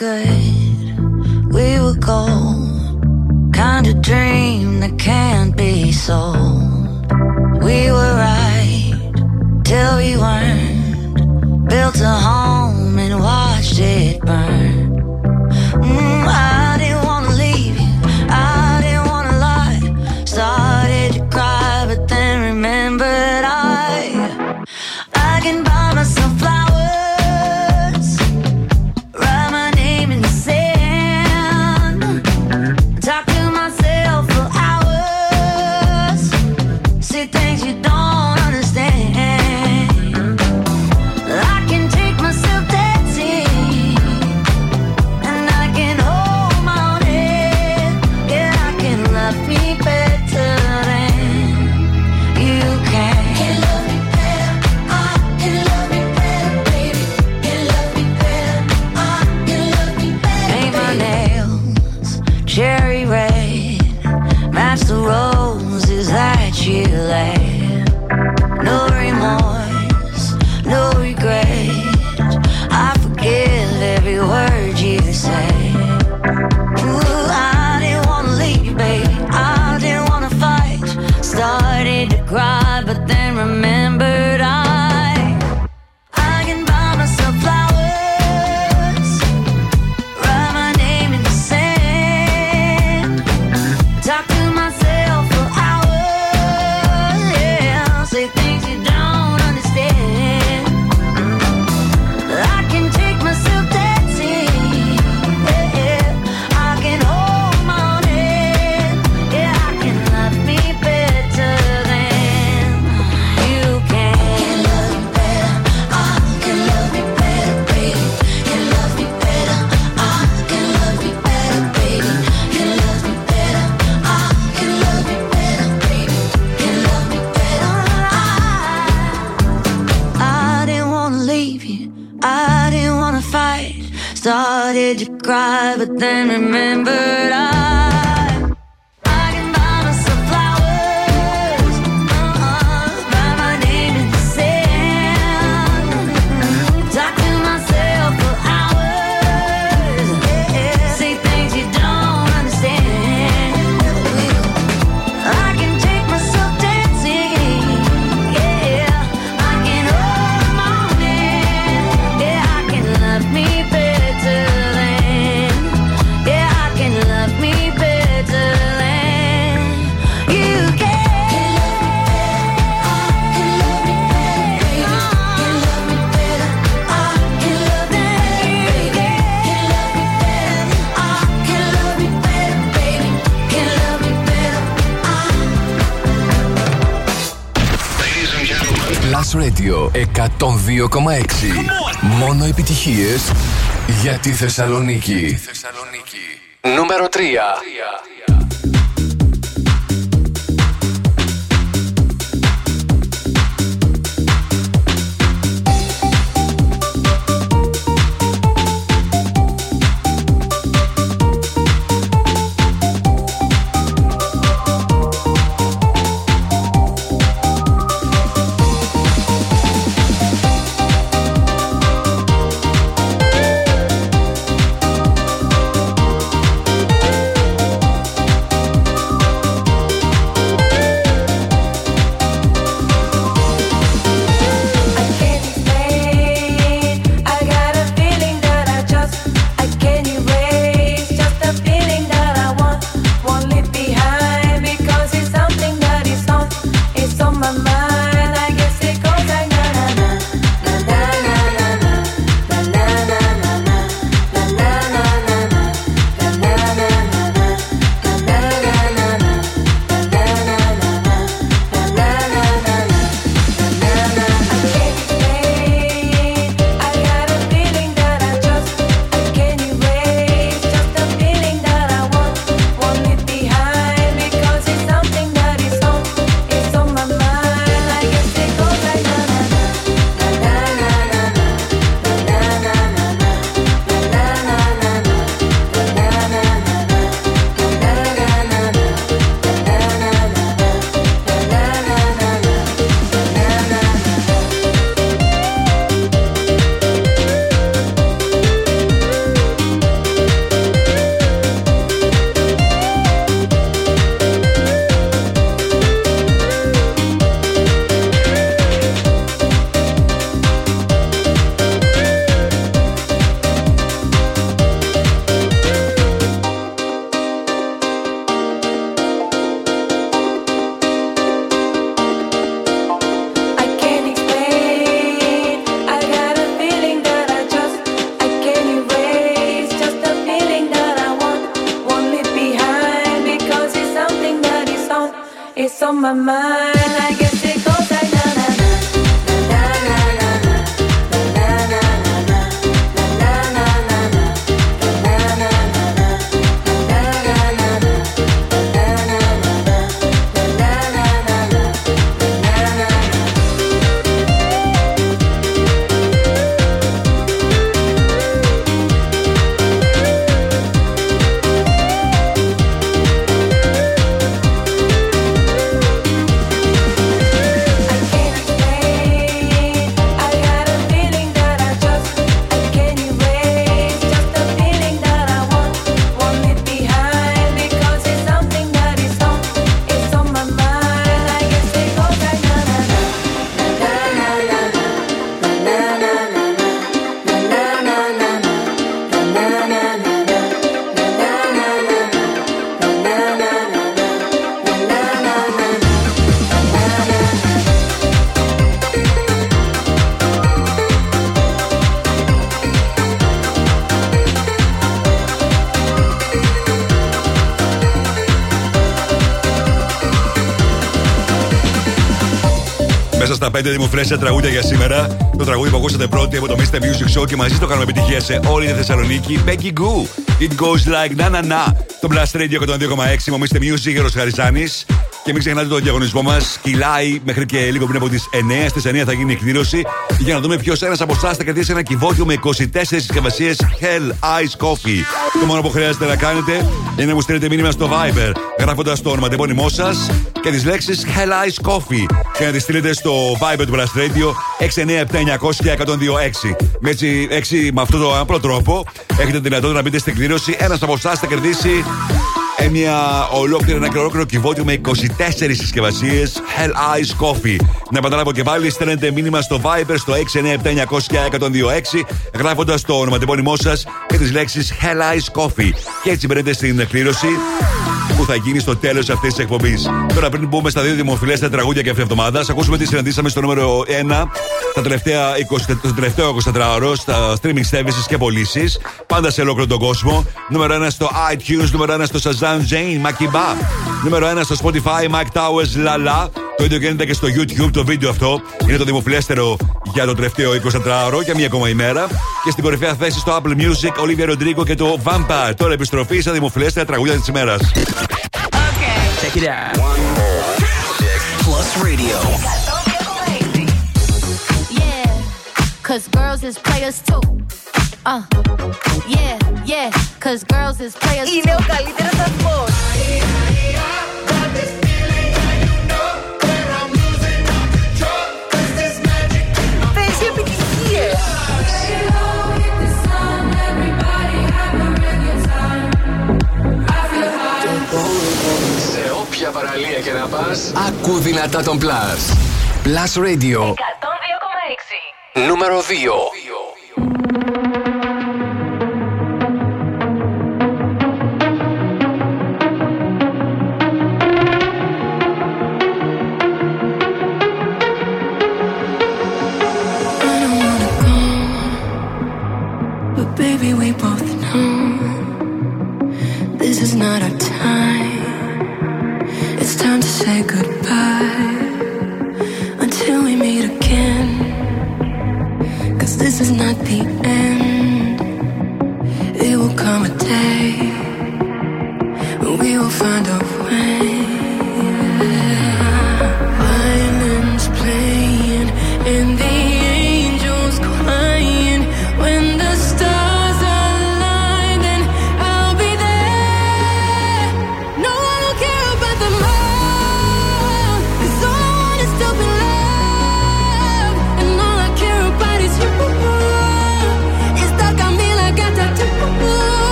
Speaker 12: good,
Speaker 1: Θεσσαλονίκη.
Speaker 3: Θεσσαλονίκη. Δημοφιλέστερα τραγούδια για σήμερα. Το τραγούδι που ακούσατε πρώτη από το Mr. Music Show και μαζί το κάνουμε επιτυχία σε όλη τη Θεσσαλονίκη. Becky Goo. It goes like na na na. Το Blast Radio 102,6. Μου Mr. Music, Γερος Χαριζάνης. Και μην ξεχνάτε τον διαγωνισμό μας. Κυλάει μέχρι και λίγο πριν από τις 9. Στις 9 θα γίνει η εκδήλωση για να δούμε ποιος ένας από εσάς θα κερδίσει ένα κυβότιο με 24 συσκευασίες Hell Ice Coffee. Το μόνο που χρειάζεται να κάνετε είναι να μου στείλετε μήνυμα στο Viber γράφοντας το ονοματεπώνυμό σας και τις λέξεις Hell Ice Coffee και να τι στείλετε στο Viber του Blast Radio 697-900-1026. Με, έτσι, έτσι, με αυτόν τον απλό τρόπο έχετε τη δυνατότητα να μπείτε στην εκδήλωση. Ένας από εσάς θα κερδίσει ε, μια ολόκληρη, ένα ολόκληρο κυβότιο με 24 συσκευασίες Hell Ice Coffee. Να επαναλάβω και πάλι, στέλνετε μήνυμα στο Viber στο 697-900-1026 γράφοντας το ονοματεπώνυμό σας και τις λέξεις Hell Ice Coffee. Και έτσι μπαίνετε στην εκκλήρωση που θα γίνει στο τέλος αυτής της εκπομπής. Τώρα, πριν μπούμε στα δύο δημοφιλέστερα τραγούδια και αυτή εβδομάδα, ακούσουμε τι συναντήσαμε στο νούμερο 1 τα τελευταία 20, το τελευταίο 24 ώρο στα streaming services και πωλήσεις. Πάντα σε ολόκληρο τον κόσμο. Νούμερο 1 στο iTunes, νούμερο 1 στο Shazam Jane, Makiba. Νούμερο 1 στο Spotify, Mike Towers, La La. Το ίδιο γίνεται και στο YouTube το βίντεο αυτό. Είναι το δημοφιλέστερο για το τελευταίο 24ωρο για μία ακόμα ημέρα. Και στην κορυφαία θέση στο Apple Music, Olivia Rodrigo και το Vampire. Τώρα επιστροφή στα δημοφιλέστερα τραγούδια τη ημέρα.
Speaker 24: Check it out. Plus Radio.
Speaker 12: Yeah, cause girls is players too. Uh, yeah, yeah, cause girls is players too.
Speaker 8: Είναι ο καλύτερος σταθμός.
Speaker 7: Όποια παραλία και να πας, ακού δυνατά τον Plus. Plus Radio.
Speaker 8: 102,6.
Speaker 7: Νούμερο 2.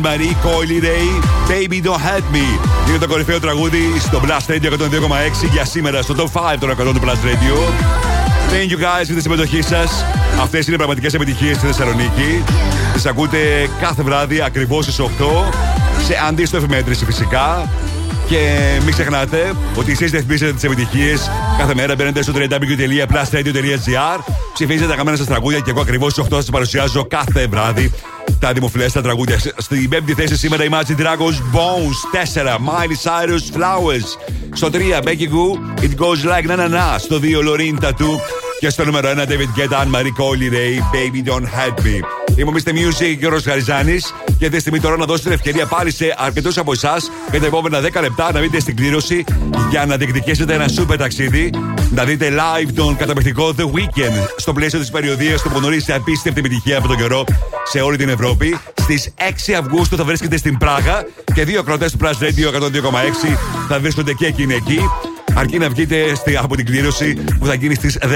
Speaker 3: Anne Marie Coily Ray, Baby Don't Hurt Me. Είναι το κορυφαίο τραγούδι στο Blast Radio 102,6 για σήμερα στο Top 5 των 100 του Blast Radio. Thank you guys για τη συμμετοχή σας. Αυτές είναι πραγματικές επιτυχίες στη Θεσσαλονίκη. Τις ακούτε κάθε βράδυ ακριβώς στις 8 σε αντίστοιχη μέτρηση φυσικά. Και μην ξεχνάτε ότι εσείς ρυθμίζετε τις επιτυχίες κάθε μέρα. Μπαίνετε στο www.plusradio.gr, ψηφίζετε τα καμένα σας τραγούδια και εγώ ακριβώς στις 8 σας παρουσιάζω κάθε βράδυ τα δημοφιλέστερα τραγούδια. Στην πέμπτη θέση σήμερα η Imagine Dragons Bones 4, Miley Cyrus Flowers. Στο 3, Becky Goo, It Goes Like Na Na Na. Στο 2, Loreen Tattoo. Και στο νούμερο 1, David Guetta, Anne Marie Coily Ray, Baby Don't Hurt Me. Είμαι ο Mr. Music και ο Ρος Χαριζάνης και αυτή τη στιγμή τώρα να δώσω την ευκαιρία πάλι σε αρκετούς από εσάς για τα επόμενα 10 λεπτά να μπείτε στην κλήρωση για να διεκδικήσετε ένα σούπερ ταξίδι. Να δείτε live τον καταπληκτικό The Weekend στο πλαίσιο της περιοδίας του που γνωρίζει απίστευτη επιτυχία από τον καιρό σε όλη την Ευρώπη. Στις 6 Αυγούστου θα βρίσκεται στην Πράγα και δύο ακροατές του Plus Radio 102,6 θα βρίσκονται και εκείνοι εκεί. Αρκεί να βγείτε στη, από την κλήρωση που θα γίνει στις 17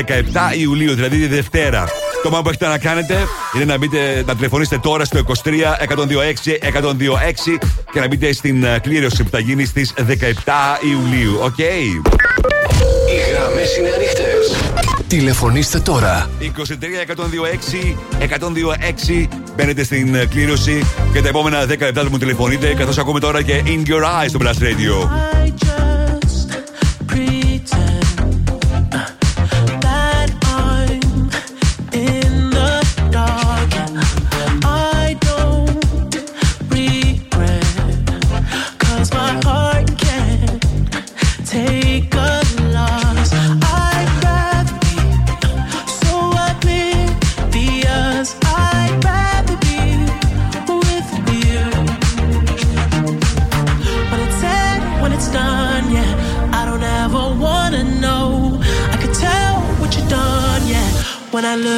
Speaker 3: Ιουλίου, δηλαδή τη Δευτέρα. Το μόνο που έχετε να κάνετε είναι να, μπείτε, να τηλεφωνήσετε τώρα στο 23 126 126 και να μπείτε στην ε, κλήρωση που θα γίνει στις 17 Ιουλίου. Οκ;
Speaker 7: Οι γραμμές είναι ανοιχτές. Τηλεφωνήστε τώρα.
Speaker 3: 23 126 126 μπαίνετε στην ε, κλήρωση και τα επόμενα 10 λεπτά που μου τηλεφωνείτε καθώς ακούμε τώρα και In Your Eyes στο Blast Radio.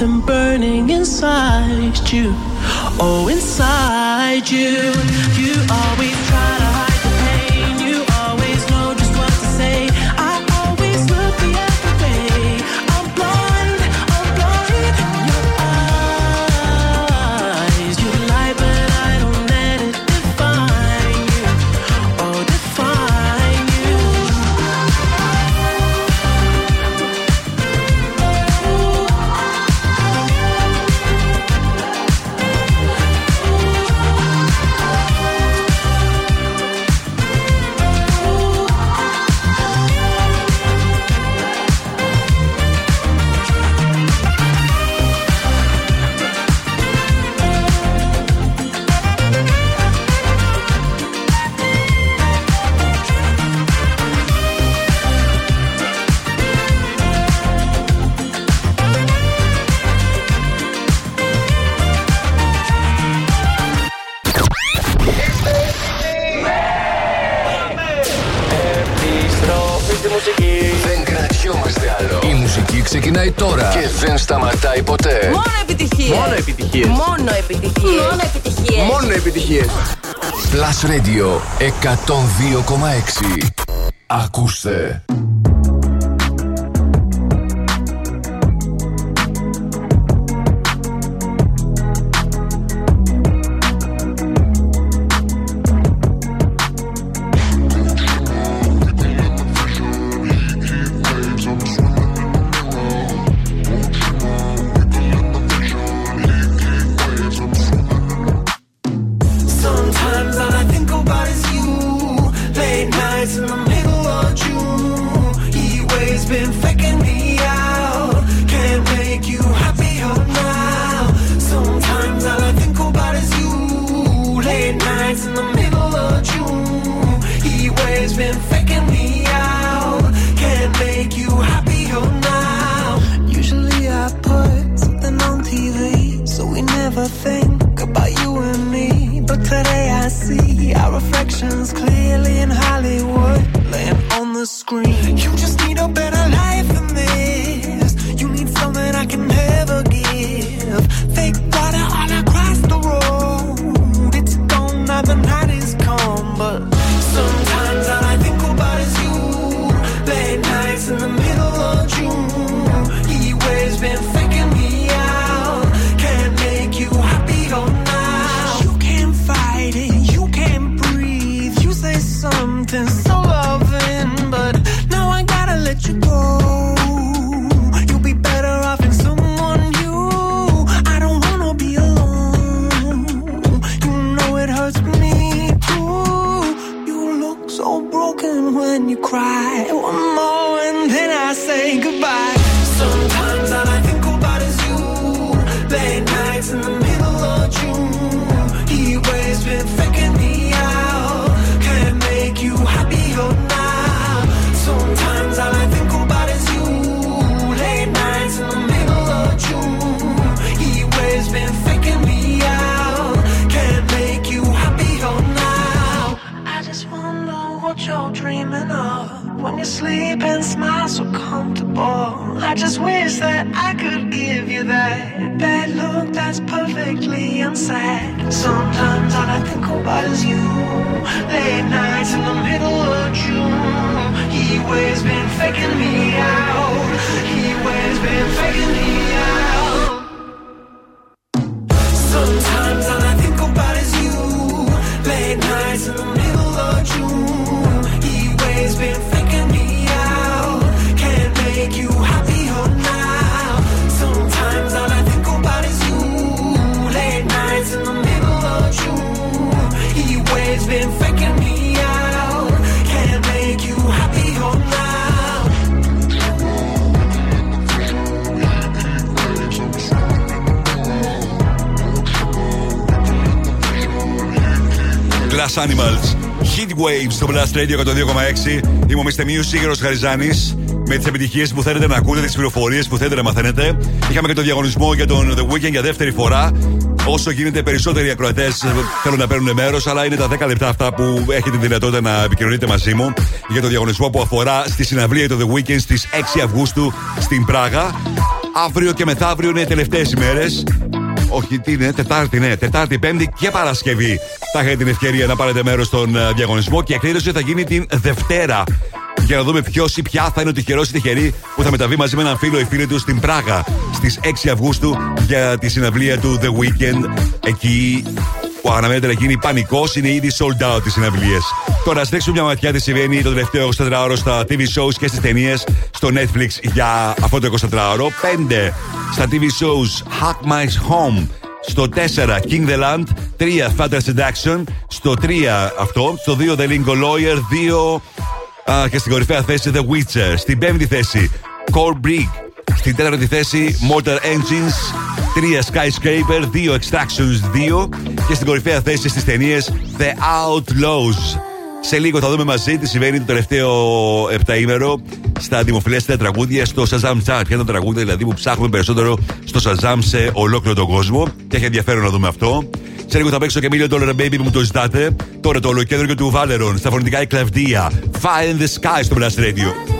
Speaker 8: something burning inside you. Oh, inside you. You always try to.
Speaker 5: Radio 102,6. Ακούστε.
Speaker 25: you're dreaming of. When you sleep and smile so comfortable. I just wish that I could give you that bad look that's perfectly unsaid. Sometimes all I think about is you. Late nights in the middle of June. He always been faking me out. He always been faking me out.
Speaker 3: Glass Animals. Heat Waves στο Blast Radio 102,6. Είμαι ο Mr. Music, Γιώργο Χαριζάνη. Με τις επιτυχίες που θέλετε να ακούτε, τις πληροφορίες που θέλετε να μαθαίνετε. Είχαμε και το διαγωνισμό για τον The Weekend για δεύτερη φορά. Όσο γίνεται περισσότεροι ακροατές θέλουν να παίρνουν μέρος, αλλά είναι τα 10 λεπτά αυτά που έχετε τη δυνατότητα να επικοινωνείτε μαζί μου για το διαγωνισμό που αφορά στη συναυλία του The Weekend στις 6 Αυγούστου στην Πράγα. Αύριο και μεθαύριο είναι οι τελευταίες ημέρες. Όχι, τι είναι, Τετάρτη, ναι. Τετάρτη, Πέμπτη και Παρασκευή. Θα έχετε την ευκαιρία να πάρετε μέρος στον ε, διαγωνισμό και η εκδήλωση θα γίνει την Δευτέρα. Για να δούμε ποιος ή ποια θα είναι ο τυχερός ή τυχερή που θα μεταβεί μαζί με έναν φίλο ή φίλη του στην Πράγα στις 6 Αυγούστου για τη συναυλία του The Weekend. Εκεί που αναμένεται να γίνει πανικός, είναι ήδη sold out τι συναυλίες. Τώρα, α ρίξουμε μια ματιά τι συμβαίνει το τελευταίο 24ωρο στα TV shows και στις ταινίες στο Netflix για αυτό το 24ωρο. 5 στα TV shows Hack My Home. Στο 4 King the Land. 3 Father Seduction. Στο 3 αυτό. Στο 2 The Lingo Lawyer. 2 Α, και στην κορυφαία θέση The Witcher. Στην πέμπτη θέση Core Brick. Στην τέταρτη θέση Motor Engines. 3 Skyscraper. 2 Extractions 2. Και στην κορυφαία θέση στις ταινίες The Outlaws. Σε λίγο θα δούμε μαζί τι συμβαίνει το τελευταίο επταήμερο στα δημοφιλέστερα τραγούδια στο Shazam Chart. Ποια είναι τα τραγούδια δηλαδή που ψάχνουμε περισσότερο στο Shazam σε ολόκληρο τον κόσμο. Και έχει ενδιαφέρον να δούμε αυτό. Σε λίγο θα παίξω και Million Dollar Baby που μου το ζητάτε. Τώρα το ολοκέντρο του Βάλερον στα φωνητικά η κλαβδία. Fire in the Sky στο Blast Radio.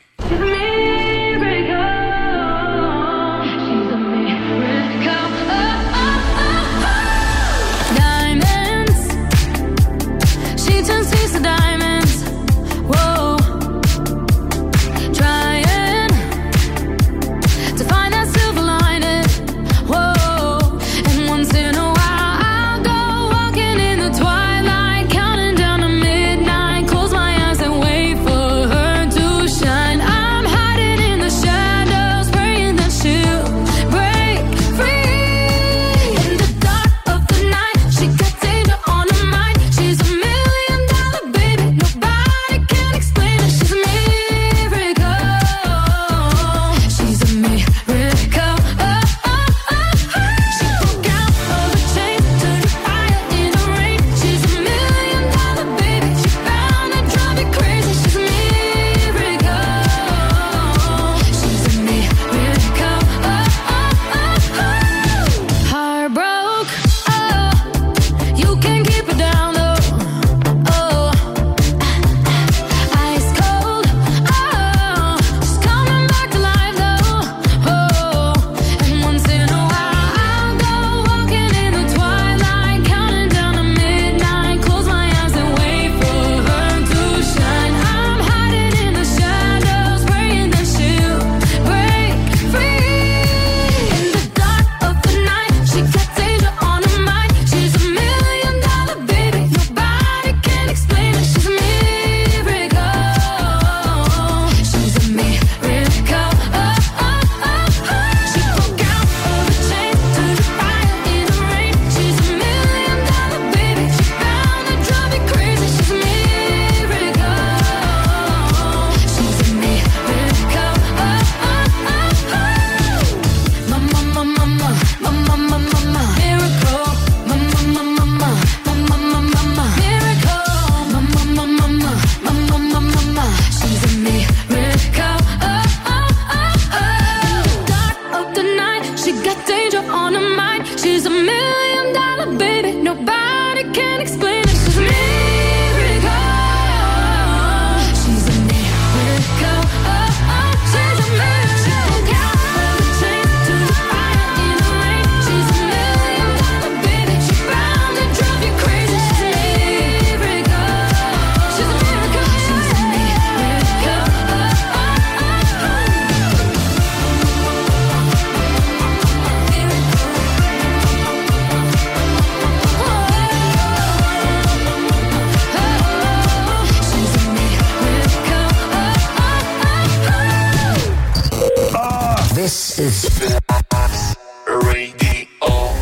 Speaker 7: Radio.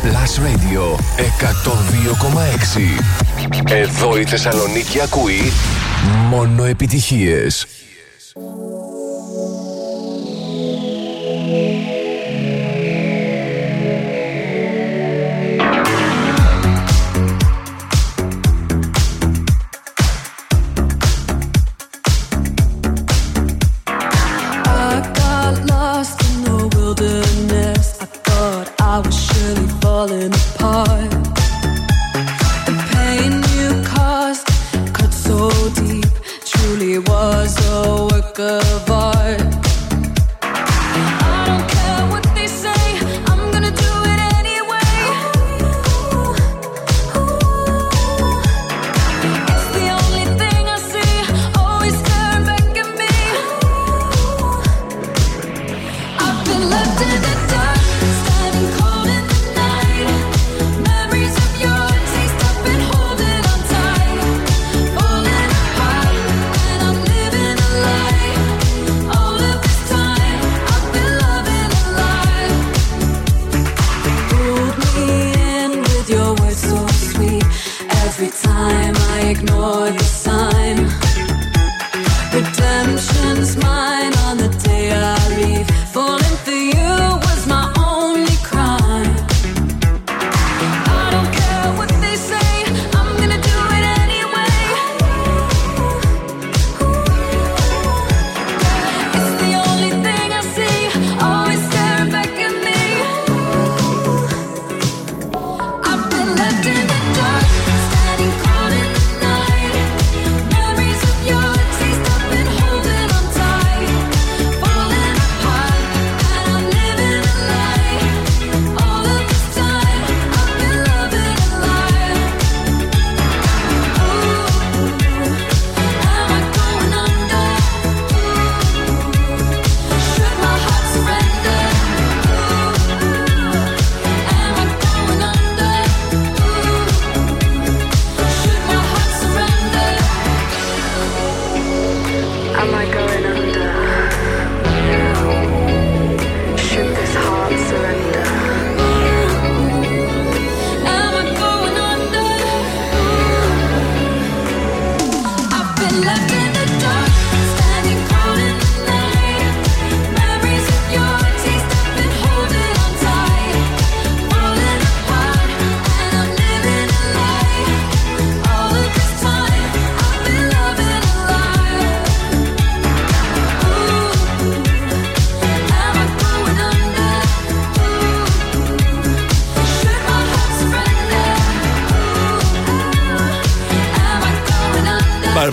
Speaker 7: Plus Radio 102,6. Εδώ η Θεσσαλονίκη ακούει μόνο επιτυχίες.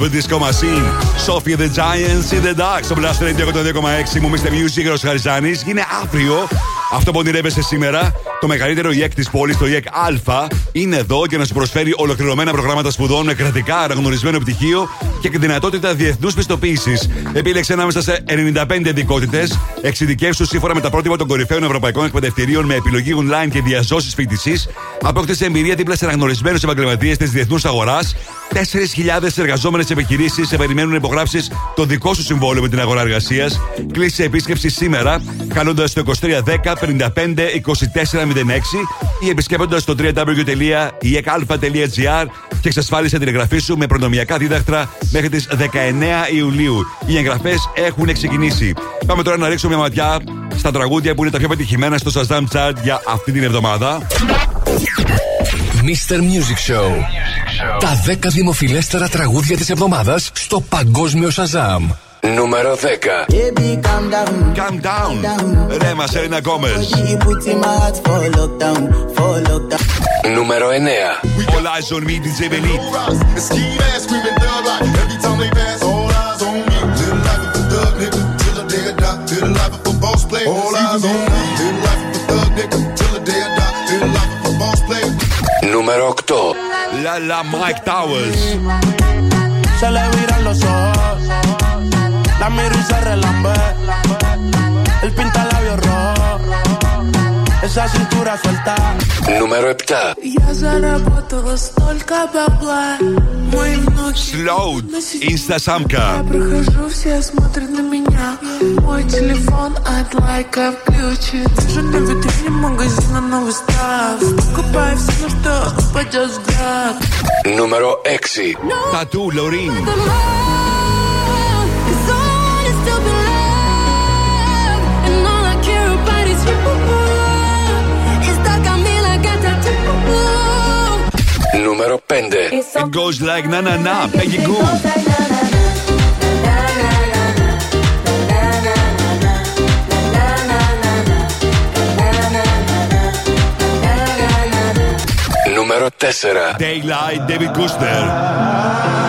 Speaker 3: Disco Machine, Sophie the Giants in the Dark στο Blast Radio 102,6 μου Mr. Music Γερος Χαριζάνης. Είναι αύριο αυτό που ονειρεύεσαι σήμερα. Το μεγαλύτερο ΙΕΚ της πόλης, το ΙΕΚ Α, είναι εδώ για να σου προσφέρει ολοκληρωμένα προγράμματα σπουδών με κρατικά αναγνωρισμένο πτυχίο και τη δυνατότητα διεθνούς πιστοποίησης. Επίλεξε ανάμεσα σε 95 ειδικότητε, εξειδικεύσου σύμφωνα με τα πρότυπα των κορυφαίων ευρωπαϊκών εκπαιδευτηρίων με επιλογή online και διαζώσεις φοιτησής. Απόκτησε εμπειρία δίπλα σε αναγνωρισμένους επαγγελματίες της διεθνούς αγοράς. 4.000 εργαζόμενες επιχειρήσεις σε περιμένουν να υπογράψεις το δικό σου συμβόλαιο με την αγορά εργασίας. Κλείσε επίσκεψη σήμερα, καλώντας το 2310 55 2406 ή επισκέπτοντας το www.ekalfa.gr και εξασφάλισε την εγγραφή σου με προνομιακά δίδακτρα μέχρι τις 19 Ιουλίου. Οι εγγραφές έχουν ξεκινήσει. Πάμε τώρα να ρίξουμε μια ματιά στα τραγούδια που είναι τα πιο πετυχημένα στο Shazam Chart για αυτή την εβδομάδα.
Speaker 7: Mr. Music Show. Τα δέκα δημοφιλέστερα τραγούδια της εβδομάδας στο Παγκόσμιο Σαζάμ. Νούμερο
Speaker 11: δέκα. Κάντε. Ρέμα σε ένα.
Speaker 7: Νούμερο
Speaker 1: εννέα. Πολλά ζουν
Speaker 7: με τη
Speaker 3: La la Mike Towers.
Speaker 26: Se le viran los ojos. La miro y se relambe. El pinta labios rojo.
Speaker 27: esa cintura suelta.
Speaker 1: Número 7.
Speaker 6: Я заработала столько бабла. Мои ноги.
Speaker 3: Slow. Инстасамка. Я
Speaker 6: прохожу, все смотрят на меня. Мой телефон от лайка включен. Вижу на витрине магазина новый став. Покупаю все, на что упадет взгляд.
Speaker 1: Número 6.
Speaker 7: Тату Лорин. Лорин.
Speaker 1: Numero 5
Speaker 3: It goes like na na na, Peggy Goo.
Speaker 1: Numero 4
Speaker 3: Daylight David Guster.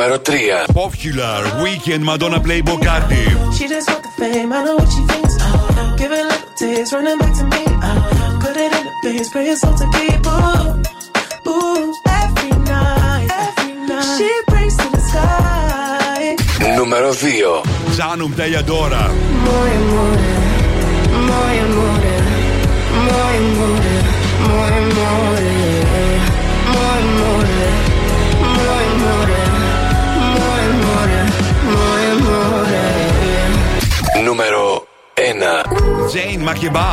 Speaker 1: Νούμερο 3.
Speaker 3: Popular, Weekend, Madonna Playboy Cardi.
Speaker 5: She just want the fame, I know what she thinks. Uh, give it a little taste, running back to me. Uh, put it in the base, pray it's all to keep. Ooh, ooh, every night, every night. She prays to the sky.
Speaker 1: Νούμερο 2.
Speaker 3: Zanum Telladora.
Speaker 7: More amore, more amore, more amore, more amore, more amore, more
Speaker 1: Νούμερο 1.
Speaker 3: Jane Makeba.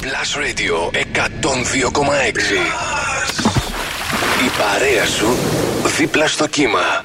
Speaker 1: Plus Radio 102,6. Η παρέα σου δίπλα στο κύμα.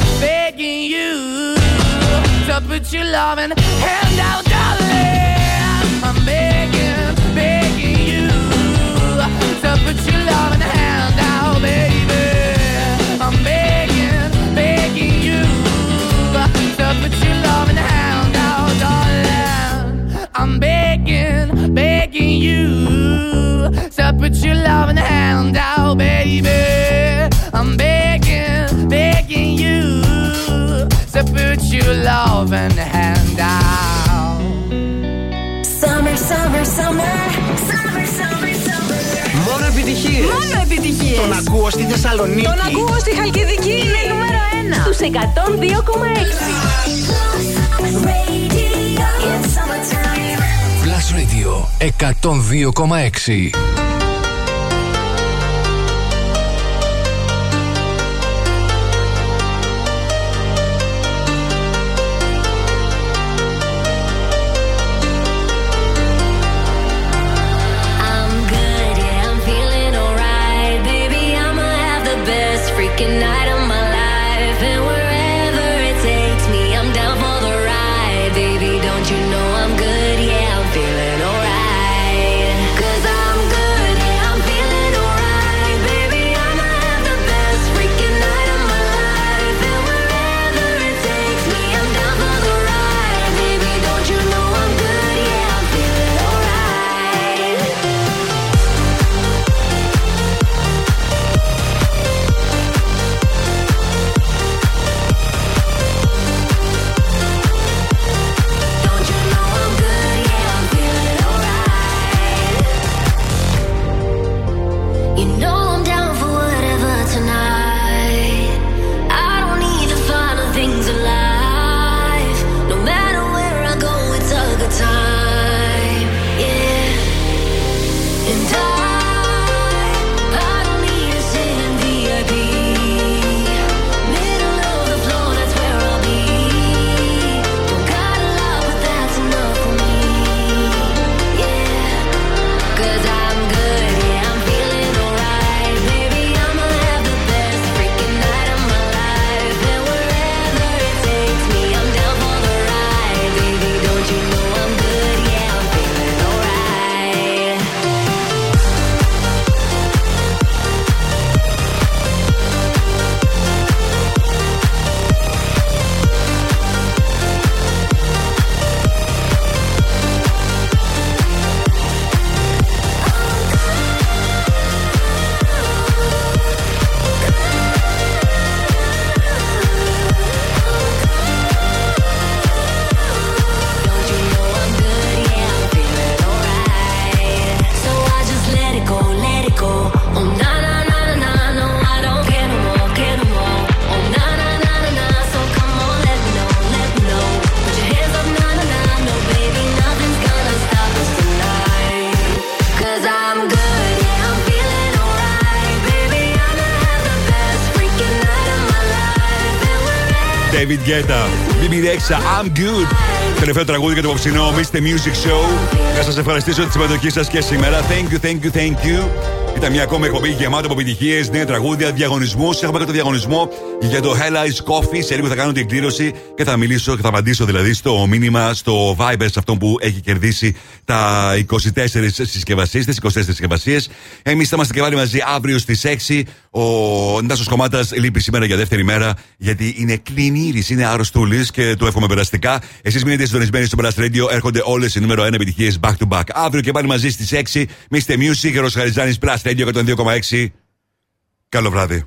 Speaker 28: To put your loving hand out, darling. I'm begging, begging you. To put your loving hand out, baby. I'm begging, begging you. To put your loving hand out, darling. I'm begging, begging you to put your loving hand out, baby. What you love and hand out.
Speaker 4: Summer, summer, summer. Summer, summer, summer.
Speaker 24: Μόνο επιτυχίες.
Speaker 29: Μόνο επιτυχίες.
Speaker 24: Τον ακούω στη Θεσσαλονίκη.
Speaker 29: Τον ακούω στη Χαλκιδική.
Speaker 8: Είναι νούμερο 1 στους 102,6.
Speaker 4: Radio in summertime.
Speaker 7: Plus Radio 102,6.
Speaker 12: And I. we're
Speaker 3: David Guetta, BB Rexha, I'm good. Τελευταίο τραγούδι για το απόψινό Mr. Music Show. Να σας ευχαριστήσω τη συμμετοχή σας και σήμερα. Thank you, thank you, thank you. Ήταν μια ακόμη εκπομπή γεμάτη από επιτυχίες, νέα τραγούδια, διαγωνισμούς. Έχουμε και το διαγωνισμό για το Hell Ice Coffee. Σε λίγο θα κάνω την εκδήλωση και θα μιλήσω και θα απαντήσω δηλαδή στο μήνυμα στο Viber σε αυτόν που έχει κερδίσει τα 24 συσκευασίε, τι 24 συσκευασίες. Εμείς θα είμαστε και πάλι μαζί αύριο στις 6. Ο Νάσος Κομμάτας λείπει σήμερα για δεύτερη μέρα γιατί είναι κλινήρη, είναι άρρωστούλη και του εύχομαι περαστικά. Εσείς μείνετε συντονισμένοι στο Blast Radio, έρχονται όλες οι νούμερο 1 επιτυχίες back to back. Αύριο και πάλι μαζί στις 6. Mr. Music, Ρος Χαριζάνης Blast Radio 102,6. Καλό βράδυ.